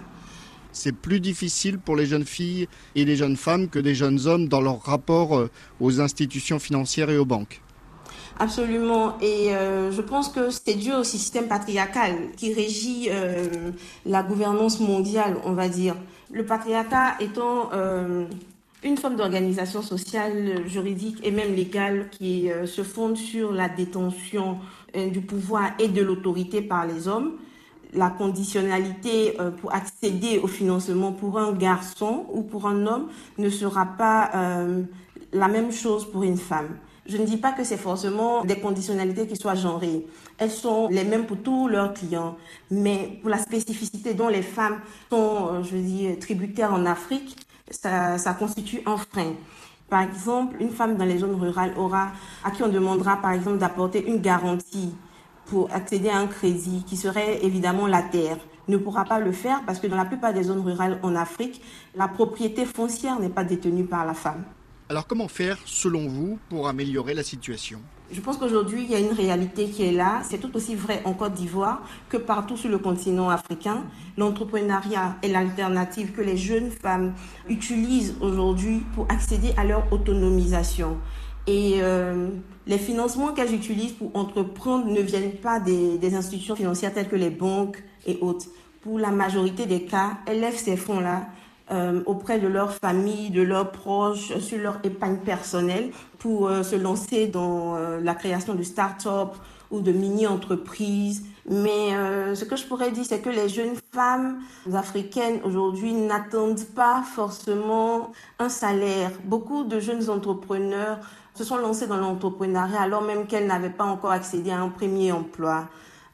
C'est plus difficile pour les jeunes filles et les jeunes femmes que des jeunes hommes dans leur rapport euh, aux institutions financières et aux banques. Absolument. Et euh, je pense que c'est dû au système patriarcal qui régit la gouvernance mondiale, on va dire. Le patriarcat étant une forme d'organisation sociale, juridique et même légale qui euh, se fonde sur la détention euh, du pouvoir et de l'autorité par les hommes. La conditionnalité euh, pour accéder au financement pour un garçon ou pour un homme ne sera pas la même chose pour une femme. Je ne dis pas que c'est forcément des conditionnalités qui soient genrées. Elles sont les mêmes pour tous leurs clients. Mais pour la spécificité dont les femmes sont, je veux dire, tributaires en Afrique, ça, constitue un frein. Par exemple, une femme dans les zones rurales aura, à qui on demandera par exemple d'apporter une garantie pour accéder à un crédit qui serait évidemment la terre, ne pourra pas le faire parce que dans la plupart des zones rurales en Afrique, la propriété foncière n'est pas détenue par la femme. Alors comment faire, selon vous, pour améliorer la situation? Je pense qu'aujourd'hui, il y a une réalité qui est là. C'est tout aussi vrai en Côte d'Ivoire que partout sur le continent africain. L'entrepreneuriat est l'alternative que les jeunes femmes utilisent aujourd'hui pour accéder à leur autonomisation. Et euh, les financements qu'elles utilisent pour entreprendre ne viennent pas des, des institutions financières telles que les banques et autres. Pour la majorité des cas, elles lèvent ces fonds-là euh, auprès de leur famille, de leurs proches, sur leur épargne personnelle pour euh, se lancer dans euh, la création de start-up ou de mini-entreprises. Mais ce que je pourrais dire, c'est que les jeunes femmes africaines aujourd'hui n'attendent pas forcément un salaire. Beaucoup de jeunes entrepreneurs se sont lancés dans l'entrepreneuriat alors même qu'elles n'avaient pas encore accédé à un premier emploi.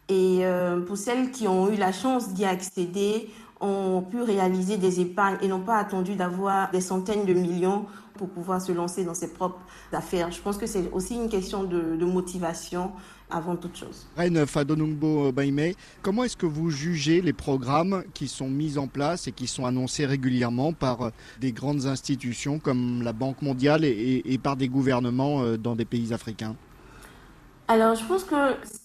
Et pour celles qui ont eu la chance d'y accéder, ont pu réaliser des épargnes et n'ont pas attendu d'avoir des centaines de millions pour pouvoir se lancer dans ses propres affaires. Je pense que c'est aussi une question de, motivation avant toute chose. Reine Fadonungbo Baime, comment est-ce que vous jugez les programmes qui sont mis en place et qui sont annoncés régulièrement par des grandes institutions comme la Banque mondiale et par des gouvernements euh, dans des pays africains? Alors, je pense que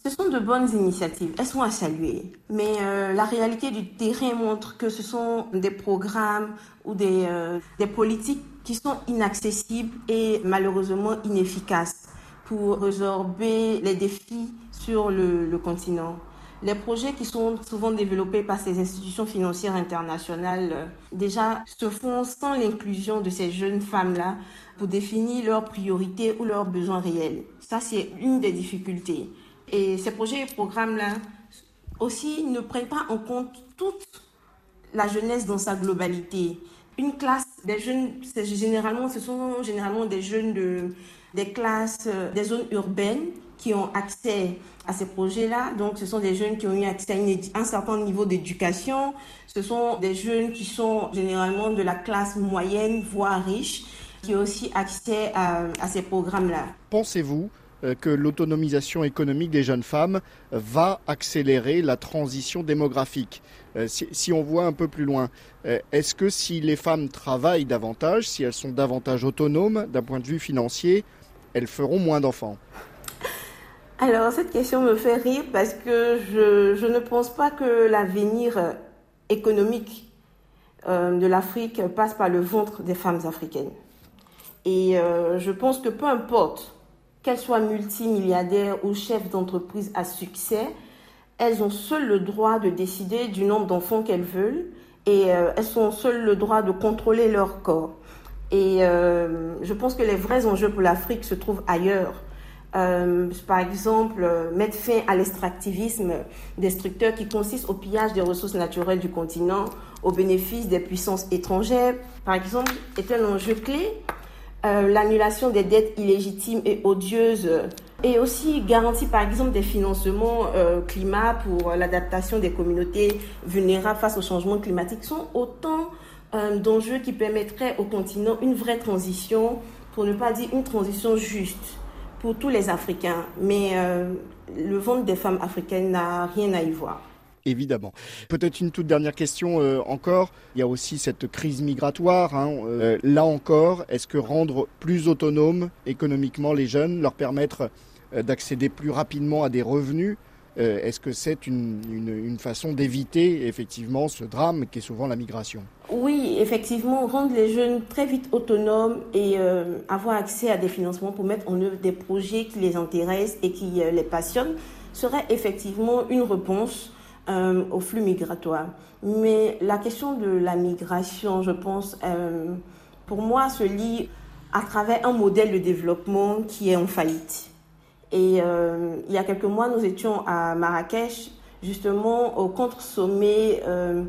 ce sont de bonnes initiatives. Elles sont à saluer. Mais euh, la réalité du terrain montre que ce sont des programmes ou des, euh, des politiques qui sont inaccessibles et malheureusement inefficaces pour résorber les défis sur le, le continent. Les projets qui sont souvent développés par ces institutions financières internationales euh, déjà se font sans l'inclusion de ces jeunes femmes-là pour définir leurs priorités ou leurs besoins réels. Ça, c'est une des difficultés. Et ces projets et programmes-là aussi ne prennent pas en compte toute la jeunesse dans sa globalité. Une classe des jeunes, généralement, ce sont généralement des jeunes de, des classes, euh, des zones urbaines qui ont accès à ces projets-là. Donc, ce sont des jeunes qui ont eu accès à un certain niveau d'éducation. Ce sont des jeunes qui sont généralement de la classe moyenne, voire riche, qui ont aussi accès à, ces programmes-là. Pensez-vous que l'autonomisation économique des jeunes femmes va accélérer la transition démographique. Euh, si, on voit un peu plus loin, euh, est-ce que si les femmes travaillent davantage, si elles sont davantage autonomes d'un point de vue financier, elles feront moins d'enfants? Alors cette question me fait rire parce que je, ne pense pas que l'avenir économique de l'Afrique passe par le ventre des femmes africaines. Et euh, je pense que peu importe qu'elles soient multimilliardaires ou chefs d'entreprise à succès, elles ont seules le droit de décider du nombre d'enfants qu'elles veulent et euh, elles ont seules le droit de contrôler leur corps. Et euh, je pense que les vrais enjeux pour l'Afrique se trouvent ailleurs. par exemple, mettre fin à l'extractivisme destructeur qui consiste au pillage des ressources naturelles du continent au bénéfice des puissances étrangères, par exemple, est un enjeu clé euh, l'annulation des dettes illégitimes et odieuses et aussi garantir par exemple des financements euh, climat pour l'adaptation des communautés vulnérables face au changement climatique sont autant euh, d'enjeux qui permettraient au continent une vraie transition, pour ne pas dire une transition juste pour tous les Africains. Mais le ventre des femmes africaines n'a rien à y voir évidemment. Peut-être une toute dernière question euh, encore. Il y a aussi cette crise migratoire. Hein. Euh, là encore, est-ce que rendre plus autonomes économiquement les jeunes, leur permettre euh, d'accéder plus rapidement à des revenus, est-ce que c'est une, une, façon d'éviter effectivement ce drame qui est souvent la migration? Oui, effectivement, rendre les jeunes très vite autonomes et avoir accès à des financements pour mettre en œuvre des projets qui les intéressent et qui les passionnent serait effectivement une réponse euh, au flux migratoire. Mais la question de la migration, je pense, euh, pour moi, se lie à travers un modèle de développement qui est en faillite. Et euh, il y a quelques mois, nous étions à Marrakech, justement au contre-sommet euh,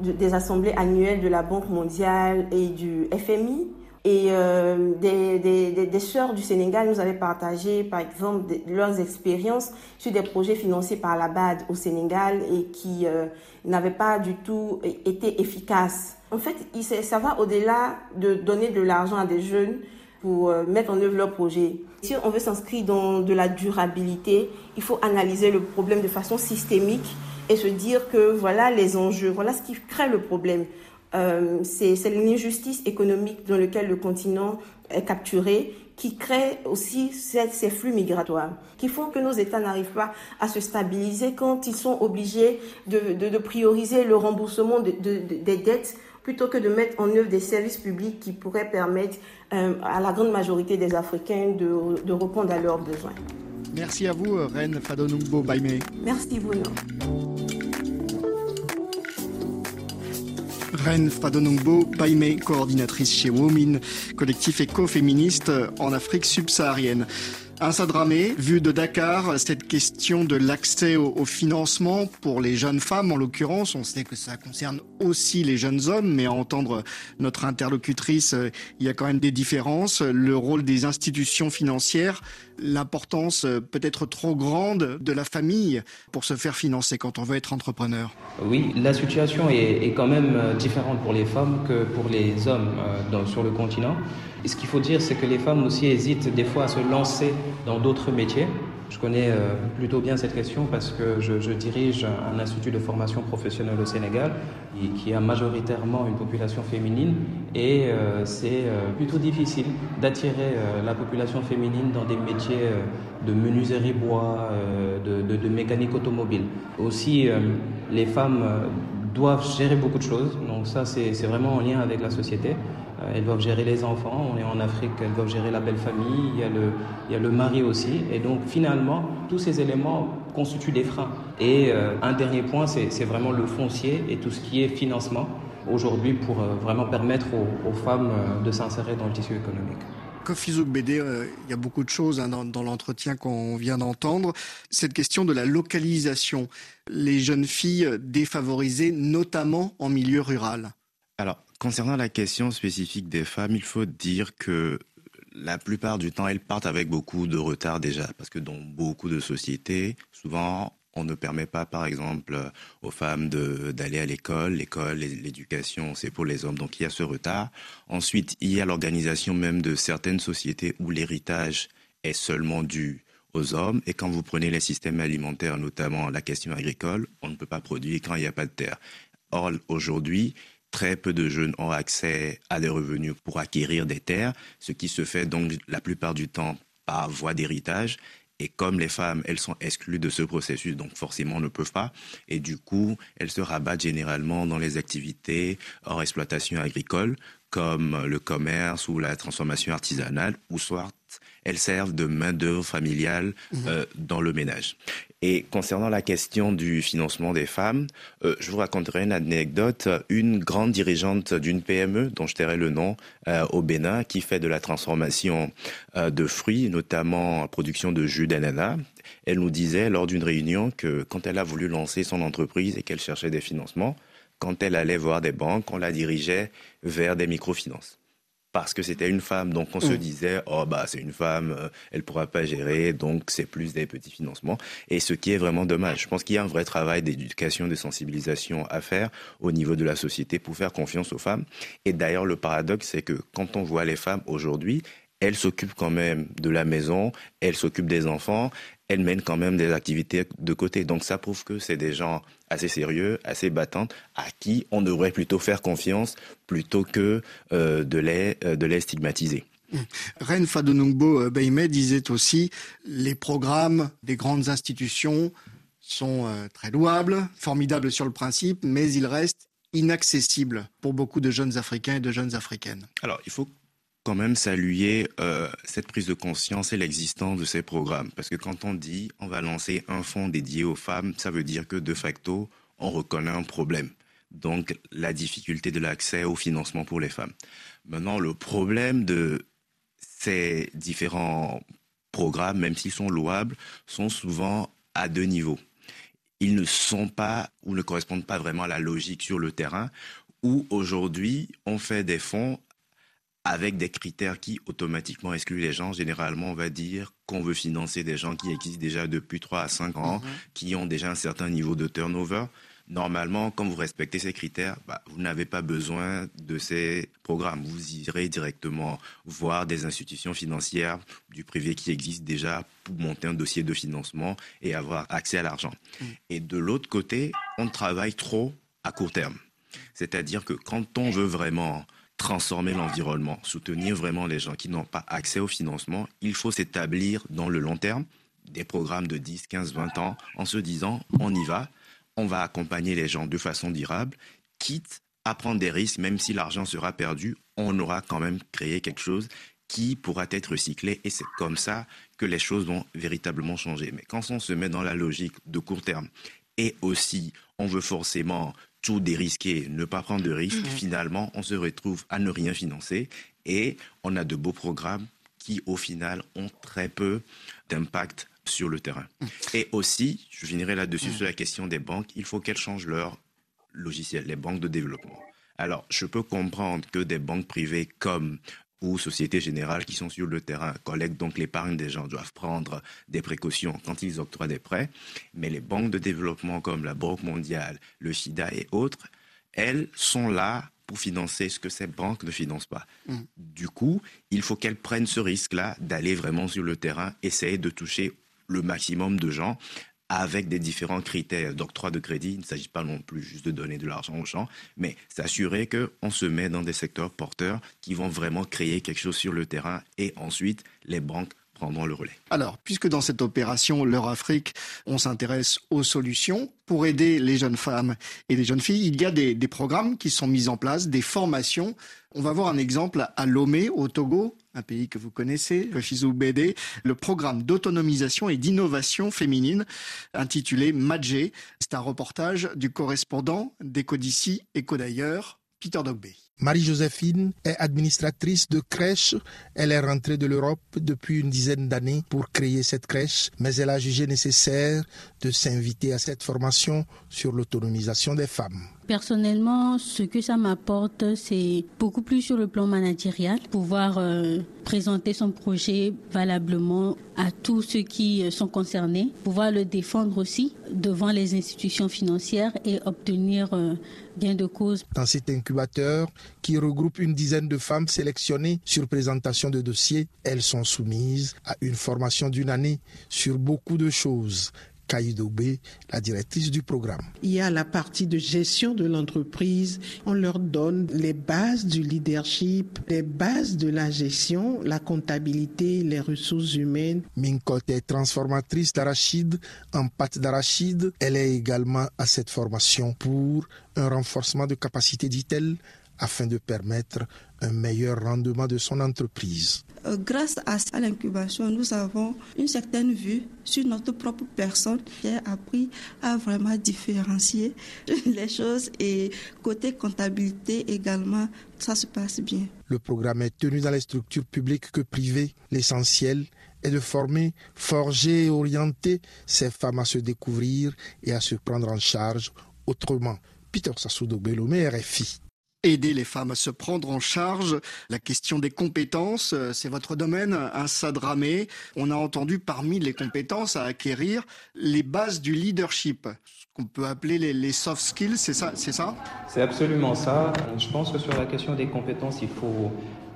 des assemblées annuelles de la Banque mondiale et du FMI. Et euh, des, des, des, sœurs du Sénégal nous avaient partagé, par exemple, leurs expériences sur des projets financés par la BAD au Sénégal et qui n'avaient pas du tout été efficaces. En fait, ça va au-delà de donner de l'argent à des jeunes pour euh, mettre en œuvre leur projet. Si on veut s'inscrire dans de la durabilité, il faut analyser le problème de façon systémique et se dire que voilà les enjeux, voilà ce qui crée le problème. Euh, c'est l'injustice économique dans laquelle le continent est capturé qui crée aussi ces, flux migratoires, qui font que nos États n'arrivent pas à se stabiliser quand ils sont obligés de, prioriser le remboursement des dettes plutôt que de mettre en œuvre des services publics qui pourraient permettre euh, à la grande majorité des Africains de, de répondre à leurs besoins. Merci à vous, Reine Fadonungbo Baime. Merci, Bruno. Reine Fadonungbo Baime, coordinatrice chez Womin, collectif écoféministe en Afrique subsaharienne. Un Sadramé, vu de Dakar, cette question de l'accès au, financement pour les jeunes femmes, en l'occurrence, on sait que ça concerne aussi les jeunes hommes, mais à entendre notre interlocutrice, euh, il y a quand même des différences. Le rôle des institutions financières, l'importance euh, peut-être trop grande de la famille pour se faire financer quand on veut être entrepreneur Oui, la situation est, quand même euh, différente pour les femmes que pour les hommes euh, sur le continent. Et ce qu'il faut dire, c'est que les femmes aussi hésitent des fois à se lancer dans d'autres métiers. Je connais plutôt bien cette question parce que je, dirige un institut de formation professionnelle au Sénégal qui a majoritairement une population féminine et c'est plutôt difficile d'attirer la population féminine dans des métiers euh, de menuiserie bois, euh, de, mécanique automobile. Aussi, euh, les femmes doivent gérer beaucoup de choses, donc ça c'est vraiment en lien avec la société. Elles doivent gérer les enfants, on est en Afrique, elles doivent gérer la belle famille, il y a le, il y a le mari aussi. Et donc finalement, tous ces éléments constituent des freins. Et un dernier point, c'est vraiment le foncier et tout ce qui est financement aujourd'hui pour vraiment permettre aux femmes de s'insérer dans le tissu économique. Kofi BD, euh, il y a beaucoup de choses hein, dans, l'entretien qu'on vient d'entendre. Cette question de la localisation, les jeunes filles défavorisées, notamment en milieu rural. Alors, concernant la question spécifique des femmes, il faut dire que la plupart du temps, elles partent avec beaucoup de retard déjà, parce que dans beaucoup de sociétés, souvent, on ne permet pas, par exemple, aux femmes d'aller à l'école. L'école, l'éducation, c'est pour les hommes. Donc il y a ce retard. Ensuite, il y a l'organisation même de certaines sociétés où l'héritage est seulement dû aux hommes. Et quand vous prenez les systèmes alimentaires, notamment la question agricole, on ne peut pas produire quand il n'y a pas de terre. Or, aujourd'hui, très peu de jeunes ont accès à des revenus pour acquérir des terres, ce qui se fait donc la plupart du temps par voie d'héritage. Et comme les femmes, elles sont exclues de ce processus, donc forcément ne peuvent pas. Et du coup, elles se rabattent généralement dans les activités hors exploitation agricole, comme le commerce ou la transformation artisanale, ou soit elles servent de main-d'œuvre familiale mhm. euh, dans le ménage. Et concernant la question du financement des femmes, euh, je vous raconterai une anecdote. Une grande dirigeante d'une PME, dont je tairai le nom, euh, au Bénin, qui fait de la transformation de fruits, notamment production de jus d'ananas, elle nous disait lors d'une réunion que quand elle a voulu lancer son entreprise et qu'elle cherchait des financements, quand elle allait voir des banques, on la dirigeait vers des microfinances parce que c'était une femme. Donc on se mm. disait, oh bah c'est une femme, euh, elle pourra pas gérer, donc c'est plus des petits financements. Et ce qui est vraiment dommage. Je pense qu'il y a un vrai travail d'éducation, de sensibilisation à faire au niveau de la société pour faire confiance aux femmes. Et d'ailleurs le paradoxe, c'est que quand on voit les femmes aujourd'hui, elles s'occupent quand même de la maison, elles s'occupent des enfants, elles mènent quand même des activités de côté. Donc ça prouve que c'est des gens assez sérieux, assez battantes, à qui on devrait plutôt faire confiance plutôt que euh, de, les, euh, de les stigmatiser. Mmh. Ren Fadonungbo euh, Beime disait aussi les programmes des grandes institutions sont très louables, formidables sur le principe, mais ils restent inaccessibles pour beaucoup de jeunes Africains et de jeunes Africaines. Alors, il faut quand même saluer euh, cette prise de conscience et l'existence de ces programmes. Parce que quand on dit on va lancer un fonds dédié aux femmes, ça veut dire que de facto, on reconnaît un problème. donc la difficulté de l'accès au financement pour les femmes. Maintenant, le problème de ces différents programmes, même s'ils sont louables, sont souvent à deux niveaux. Ils ne sont pas ou ne correspondent pas vraiment à la logique sur le terrain, où aujourd'hui on fait des fonds avec des critères qui automatiquement excluent les gens. Généralement, on va dire qu'on veut financer des gens qui existent déjà depuis 3 à 5 ans, mhm. qui ont déjà un certain niveau de turnover. Normalement, quand vous respectez ces critères, bah, vous n'avez pas besoin de ces programmes. Vous irez directement voir des institutions financières du privé qui existent déjà pour monter un dossier de financement et avoir accès à l'argent. Mm. Et de l'autre côté, on travaille trop à court terme. C'est-à-dire que quand on veut vraiment transformer l'environnement, soutenir vraiment les gens qui n'ont pas accès au financement, il faut s'établir dans le long terme des programmes de 10, 15, 20 ans en se disant on y va, on va accompagner les gens de façon durable, quitte à prendre des risques, même si l'argent sera perdu, on aura quand même créé quelque chose qui pourra être recyclé et c'est comme ça que les choses vont véritablement changer. Mais quand on se met dans la logique de court terme et aussi on veut forcément tout dérisquer, ne pas prendre de risques, mmh. finalement on se retrouve à ne rien financer et on a de beaux programmes qui au final ont très peu d'impact sur le terrain. Mmh. Et aussi, je finirai là-dessus mmh. sur la question des banques, il faut qu'elles changent leur logiciel, les banques de développement. Alors, je peux comprendre que des banques privées comme ou Société Générale qui sont sur le terrain collectent donc l'épargne des gens, doivent prendre des précautions quand ils octroient des prêts, mais les banques de développement comme la Banque mondiale, le SIDA et autres, elles sont là pour financer ce que ces banques ne financent pas. Mmh. Du coup, il faut qu'elles prennent ce risque-là d'aller vraiment sur le terrain, essayer de toucher le maximum de gens avec des différents critères d'octroi de crédit. Il ne s'agit pas non plus juste de donner de l'argent aux gens, mais s'assurer qu'on se met dans des secteurs porteurs qui vont vraiment créer quelque chose sur le terrain et ensuite les banques Alors, puisque dans cette opération L'heure Afrique, on s'intéresse aux solutions pour aider les jeunes femmes et les jeunes filles, il y a des, programmes qui sont mis en place, des formations. On va voir un exemple à Lomé, au Togo, un pays que vous connaissez, le Fizou BD, le programme d'autonomisation et d'innovation féminine intitulé Madjé. C'est un reportage du correspondant d'Eco d'ici, Éco d'ailleurs, Peter. Marie-Joséphine est administratrice de crèche. Elle est rentrée de l'Europe depuis une dizaine d'années pour créer cette crèche, mais elle a jugé nécessaire de s'inviter à cette formation sur l'autonomisation des femmes. Personnellement, ce que ça m'apporte, c'est beaucoup plus sur le plan managérial, pouvoir euh, présenter son projet valablement à tous ceux qui euh, sont concernés, pouvoir le défendre aussi devant les institutions financières et obtenir euh, gain de cause. Dans cet incubateur, qui regroupe une dizaine de femmes sélectionnées sur présentation de dossiers, elles sont soumises à une formation d'une année sur beaucoup de choses Kaïdobé, la directrice du programme. Il y a la partie de gestion de l'entreprise. On leur donne les bases du leadership, les bases de la gestion, la comptabilité, les ressources humaines. Minkot est transformatrice d'arachide en pâte d'arachide. Elle est également à cette formation pour un renforcement de capacité, dit-elle, afin de permettre un meilleur rendement de son entreprise. Euh, grâce à l'incubation, nous avons une certaine vue sur notre propre personne. J'ai appris à vraiment différencier [laughs] les choses et côté comptabilité également, ça se passe bien. Le programme est tenu dans les structures publiques que privées. L'essentiel est de former, forger et orienter ces femmes à se découvrir et à se prendre en charge autrement. Peter Sassoudo Belomé, RFI aider les femmes à se prendre en charge. La question des compétences, euh, c'est votre domaine, un sadramé. On a entendu parmi les compétences à acquérir les bases du leadership, ce qu'on peut appeler les, soft skills, c'est ça C'est ça? C'est absolument ça. Je pense que sur la question des compétences, il faut,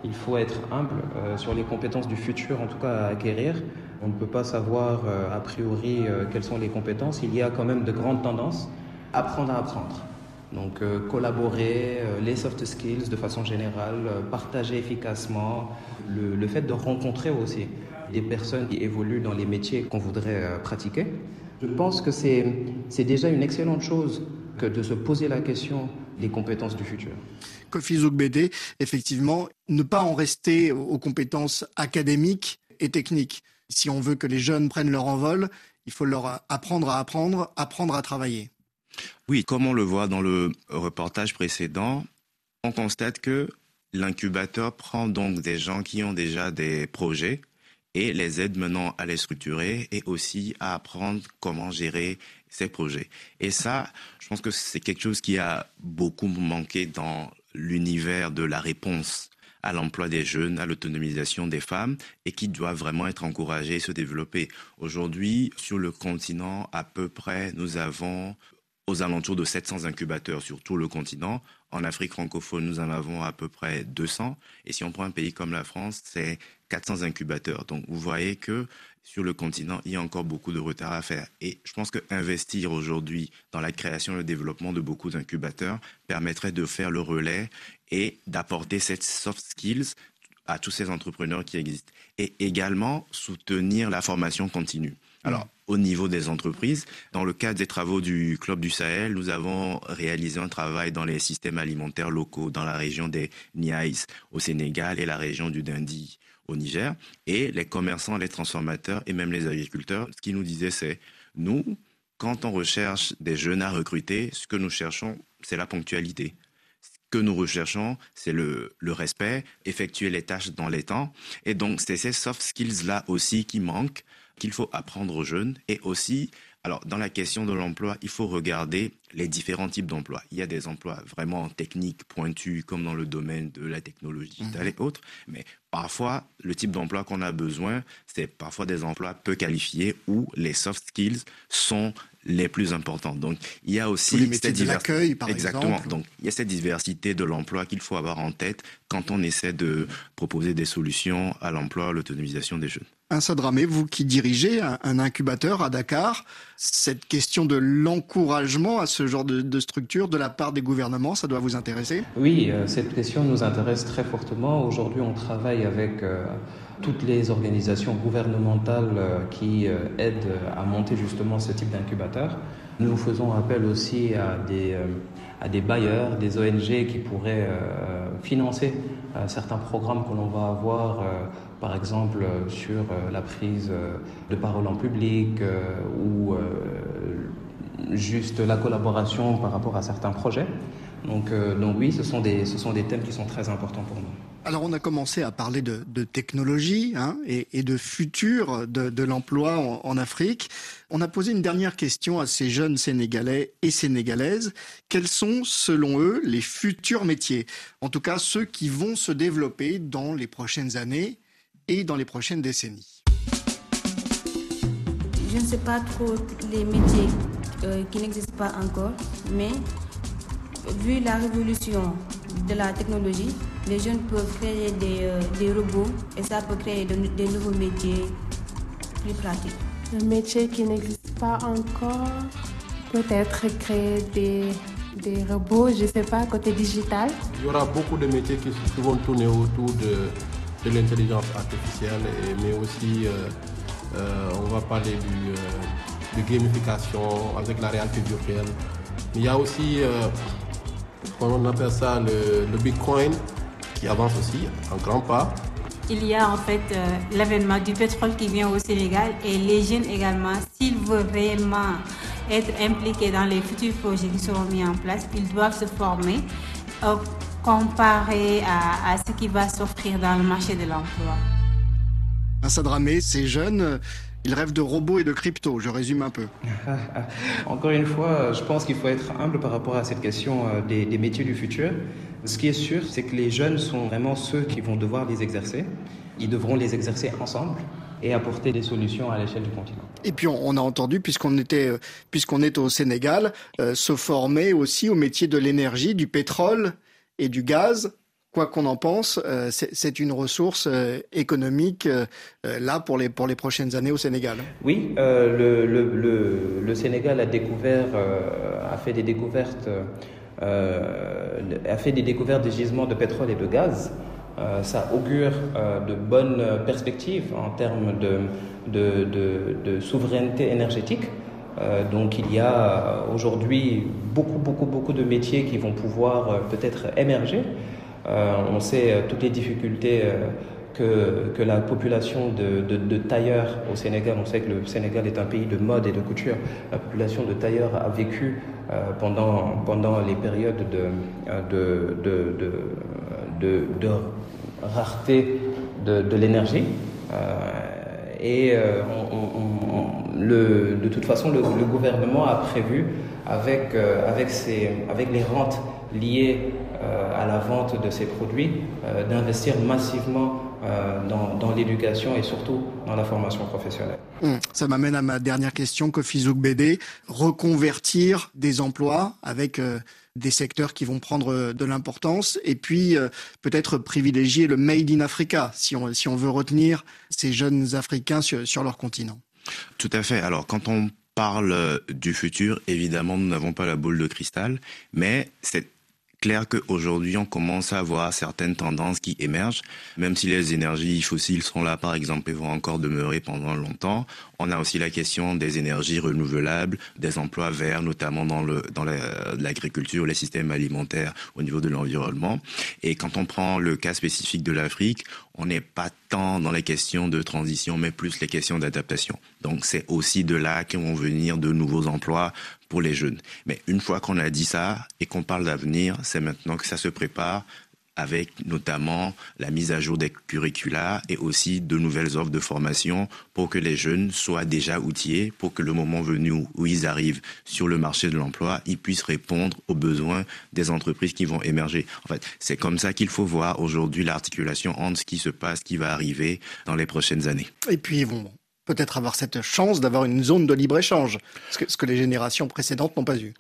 il faut être humble euh, sur les compétences du futur, en tout cas à acquérir. On ne peut pas savoir euh, a priori quelles sont les compétences. Il y a quand même de grandes tendances. Apprendre à apprendre. Donc euh, collaborer, euh, les soft skills de façon générale, euh, partager efficacement, le, fait de rencontrer aussi des personnes qui évoluent dans les métiers qu'on voudrait pratiquer. Je pense que c'est déjà une excellente chose que de se poser la question des compétences du futur. Kofi Zoukbede, effectivement, ne pas en rester aux compétences académiques et techniques. Si on veut que les jeunes prennent leur envol, il faut leur apprendre à apprendre, apprendre à travailler. Oui, comme on le voit dans le reportage précédent, on constate que l'incubateur prend donc des gens qui ont déjà des projets et les aide maintenant à les structurer et aussi à apprendre comment gérer ces projets. Et ça, je pense que c'est quelque chose qui a beaucoup manqué dans l'univers de la réponse à l'emploi des jeunes, à l'autonomisation des femmes et qui doit vraiment être encouragé et se développer. Aujourd'hui, sur le continent, à peu près, nous avons aux alentours de 700 incubateurs sur tout le continent. En Afrique francophone, nous en avons à peu près 200. Et si on prend un pays comme la France, c'est 400 incubateurs. Donc vous voyez que sur le continent, il y a encore beaucoup de retard à faire. Et je pense qu'investir aujourd'hui dans la création et le développement de beaucoup d'incubateurs permettrait de faire le relais et d'apporter cette soft skills à tous ces entrepreneurs qui existent. Et également soutenir la formation continue. Alors, au niveau des entreprises. Dans le cadre des travaux du Club du Sahel, nous avons réalisé un travail dans les systèmes alimentaires locaux dans la région des Niayes au Sénégal et la région du Dindi au Niger. Et les commerçants, les transformateurs et même les agriculteurs, ce qu'ils nous disaient, c'est nous, quand on recherche des jeunes à recruter, ce que nous cherchons, c'est la ponctualité. Ce que nous recherchons, c'est le, le respect, effectuer les tâches dans les temps. Et donc, c'est ces soft skills-là aussi qui manquent qu'il faut apprendre aux jeunes et aussi alors, dans la question de l'emploi, il faut regarder les différents types d'emplois. Il y a des emplois vraiment techniques, pointus, comme dans le domaine de la technologie digitale et autres. Mais parfois, le type d'emploi qu'on a besoin, c'est parfois des emplois peu qualifiés où les soft skills sont les plus importants. Donc, il y a aussi les de l'accueil, par Exactement. exemple. Donc, il y a cette diversité de l'emploi qu'il faut avoir en tête quand on essaie de proposer des solutions à l'emploi, à l'autonomisation des jeunes. Un Sadramé, vous qui dirigez un, incubateur à Dakar, cette question de l'encouragement à ce genre de, structure de la part des gouvernements, ça doit vous intéresser? Oui, euh, cette question nous intéresse très fortement. Aujourd'hui, on travaille avec euh, toutes les organisations gouvernementales euh, qui aident à monter justement ce type d'incubateur. Nous faisons appel aussi à des, à des bailleurs, des ONG qui pourraient financer certains programmes que l'on va avoir par exemple sur la prise de parole en public ou juste la collaboration par rapport à certains projets. Donc, donc oui, ce sont, des, ce sont des thèmes qui sont très importants pour nous. Alors on a commencé à parler de, de technologie hein, et, et, de futur de, de l'emploi en, en, Afrique. On a posé une dernière question à ces jeunes Sénégalais et Sénégalaises. Quels sont, selon eux, les futurs métiers? En tout cas, ceux qui vont se développer dans les prochaines années et dans les prochaines décennies. Je ne sais pas trop les métiers euh, qui n'existent pas encore, mais vu la révolution de la technologie, les jeunes peuvent créer des, euh, des robots et ça peut créer de, des nouveaux métiers plus pratiques. Le métier qui n'existe pas encore, peut-être créer des, des robots, je ne sais pas, côté digital. Il y aura beaucoup de métiers qui, qui vont tourner autour de, de l'intelligence artificielle, et, mais aussi euh, euh, on va parler du, euh, de gamification avec la réalité virtuelle. Il y a aussi, on appelle ça le, le Bitcoin, qui avance aussi en grand pas. Il y a en fait euh, l'avènement du pétrole qui vient au Sénégal et les jeunes également, s'ils veulent réellement être impliqués dans les futurs projets qui seront mis en place, ils doivent se former euh, comparé à, à, ce qui va s'offrir dans le marché de l'emploi. Sadramé, ces jeunes, ils rêvent de robots et de crypto, je résume un peu. [laughs] Encore une fois, je pense qu'il faut être humble par rapport à cette question des, des métiers du futur. Ce qui est sûr, c'est que les jeunes sont vraiment ceux qui vont devoir les exercer. Ils devront les exercer ensemble et apporter des solutions à l'échelle du continent. Et puis on, a entendu, puisqu'on était, puisqu'on est au Sénégal, euh, se former aussi au métier de l'énergie, du pétrole et du gaz. Quoi qu'on en pense, euh, c'est une ressource euh, économique là pour les, pour les prochaines années au Sénégal. Oui, le, le, le, le, Sénégal a découvert, a fait des découvertes euh, a fait des découvertes de gisements de pétrole et de gaz. Euh, ça augure euh, de bonnes perspectives en termes de, de, de, de souveraineté énergétique. donc il y a aujourd'hui beaucoup, beaucoup, beaucoup de métiers qui vont pouvoir peut-être émerger. On sait toutes les difficultés que, que, la population de, tailleurs au Sénégal, on sait que le Sénégal est un pays de mode et de couture, la population de tailleurs a vécu pendant, pendant les périodes de, de, rareté de, l'énergie. et le, de toute façon, le, gouvernement a prévu, avec, avec, avec les rentes liées à la vente de ces produits, d'investir massivement euh, dans, l'éducation et surtout dans la formation professionnelle. Hum, ça m'amène à ma dernière question, Kofi Zouk reconvertir des emplois avec euh, des secteurs qui vont prendre euh, de l'importance et puis peut-être privilégier le Made in Africa si on, si on veut retenir ces jeunes Africains sur, sur leur continent. Tout à fait. Alors quand on parle du futur, évidemment, nous n'avons pas la boule de cristal, mais c'est clair qu'aujourd'hui, on commence à voir certaines tendances qui émergent, même si les énergies fossiles sont là, par exemple, et vont encore demeurer pendant longtemps. On a aussi la question des énergies renouvelables, des emplois verts, notamment dans le dans l'agriculture, les systèmes alimentaires au niveau de l'environnement. Et quand on prend le cas spécifique de l'Afrique, on n'est pas tant dans les questions de transition, mais plus les questions d'adaptation. Donc c'est aussi de là que vont venir de nouveaux emplois pour les jeunes. Mais une fois qu'on a dit ça et qu'on parle d'avenir, c'est maintenant que ça se prépare avec notamment la mise à jour des curricula et aussi de nouvelles offres de formation pour que les jeunes soient déjà outillés, pour que le moment venu où ils arrivent sur le marché de l'emploi, ils puissent répondre aux besoins des entreprises qui vont émerger. En fait, c'est comme ça qu'il faut voir aujourd'hui l'articulation entre ce qui se passe, ce qui va arriver dans les prochaines années. Et puis, vont peut-être avoir cette chance d'avoir une zone de libre-échange, ce que, ce que les générations précédentes n'ont pas eu.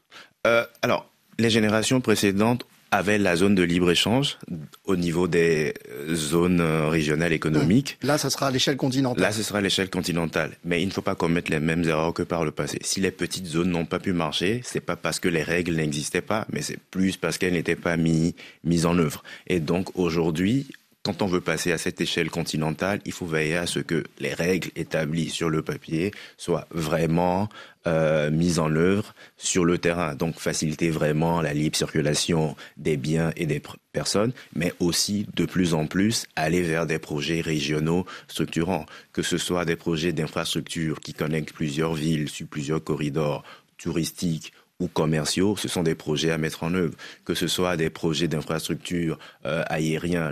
Euh, alors, les générations précédentes avaient la zone de libre-échange au niveau des euh, zones euh, régionales économiques. Là, ça sera à l'échelle continentale. Là, ce sera à l'échelle continentale. Mais il ne faut pas commettre les mêmes erreurs que par le passé. Si les petites zones n'ont pas pu marcher, c'est pas parce que les règles n'existaient pas, mais c'est plus parce qu'elles n'étaient pas mises mis en œuvre. Et donc, aujourd'hui, quand on veut passer à cette échelle continentale, il faut veiller à ce que les règles établies sur le papier soient vraiment euh, mises en œuvre sur le terrain. Donc faciliter vraiment la libre circulation des biens et des personnes, mais aussi de plus en plus aller vers des projets régionaux structurants, que ce soit des projets d'infrastructure qui connectent plusieurs villes sur plusieurs corridors touristiques ou commerciaux, ce sont des projets à mettre en œuvre, que ce soit des projets d'infrastructures euh,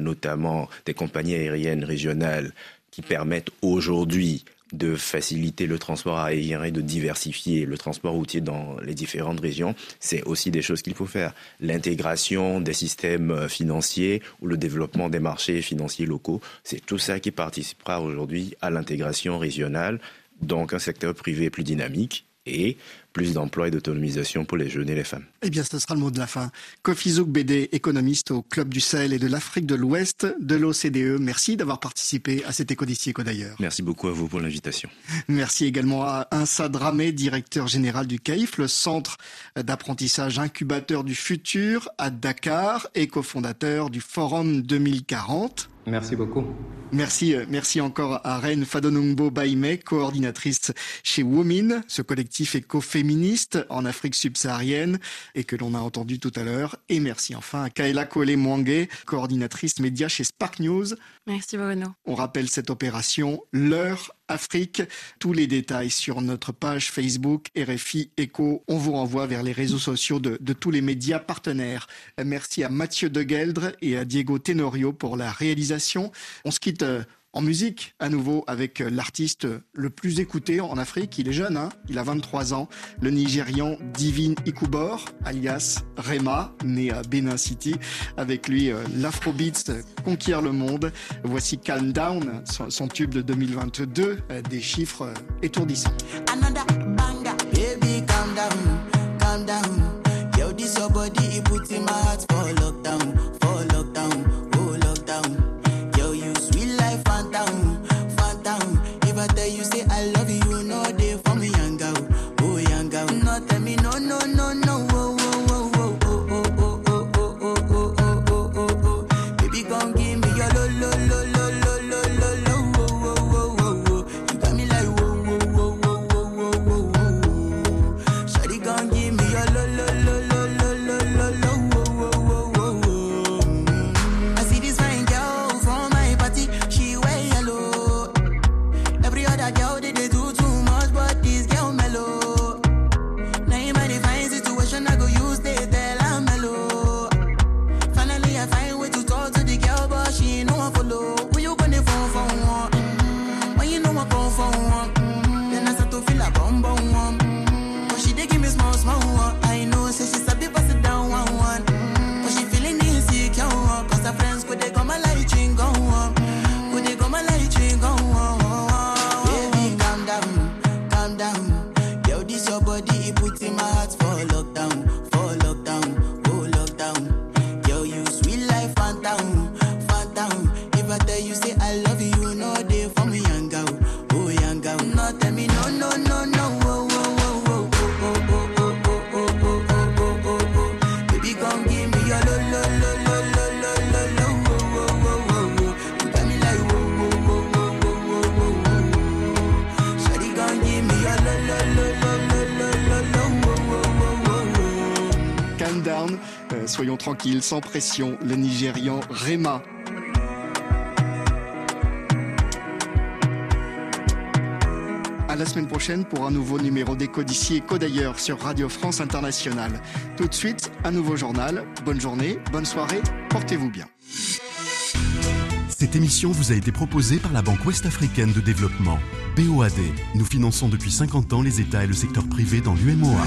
notamment des compagnies aériennes régionales qui permettent aujourd'hui de faciliter le transport aérien et de diversifier le transport routier dans les différentes régions, c'est aussi des choses qu'il faut faire. L'intégration des systèmes financiers ou le développement des marchés financiers locaux, c'est tout ça qui participera aujourd'hui à l'intégration régionale, donc un secteur privé plus dynamique et plus d'emploi et d'autonomisation pour les jeunes et les femmes. Eh bien, ce sera le mot de la fin. Kofi Zouk Bédé, économiste au Club du Sahel et de l'Afrique de l'Ouest de l'OCDE. Merci d'avoir participé à cet Éco d'ici, Éco d'ailleurs. Merci beaucoup à vous pour l'invitation. Merci également à Insa Dramé, directeur général du CAIF, le centre d'apprentissage incubateur du futur à Dakar et cofondateur du Forum 2040. Merci beaucoup. Merci, euh, merci encore à Reine Fadonungbo Baime, coordinatrice chez Womin, ce collectif écoféministe en Afrique subsaharienne et que l'on a entendu tout à l'heure. Et merci enfin à Kaela Kole Mwangé, coordinatrice média chez Spark News. Merci Bruno. On rappelle cette opération L'heure Afrique. Tous les détails sur notre page Facebook RFI Echo. On vous renvoie vers les réseaux sociaux de, tous les médias partenaires. Merci à Mathieu Degueldre et à Diego Tenorio pour la réalisation. On se quitte euh, en musique, à nouveau, avec l'artiste le plus écouté en Afrique. Il est jeune, hein il a 23 ans. Le Nigérian Divine Ikubor, alias Rema, né à Benin City. Avec lui, euh, l'Afrobeats conquiert le monde. Voici Calm Down, son, tube de 2022, euh, des chiffres euh, étourdissants. that you see. Tranquilles, sans pression, le Nigérian Rema. À la semaine prochaine pour un nouveau numéro d'Écho d'ici Écho d'ailleurs sur Radio France Internationale. Tout de suite, un nouveau journal. Bonne journée, bonne soirée, portez-vous bien. Cette émission vous a été proposée par la Banque Ouest-Africaine de Développement. BOAD, nous finançons depuis 50 ans les États et le secteur privé dans l'UMOA.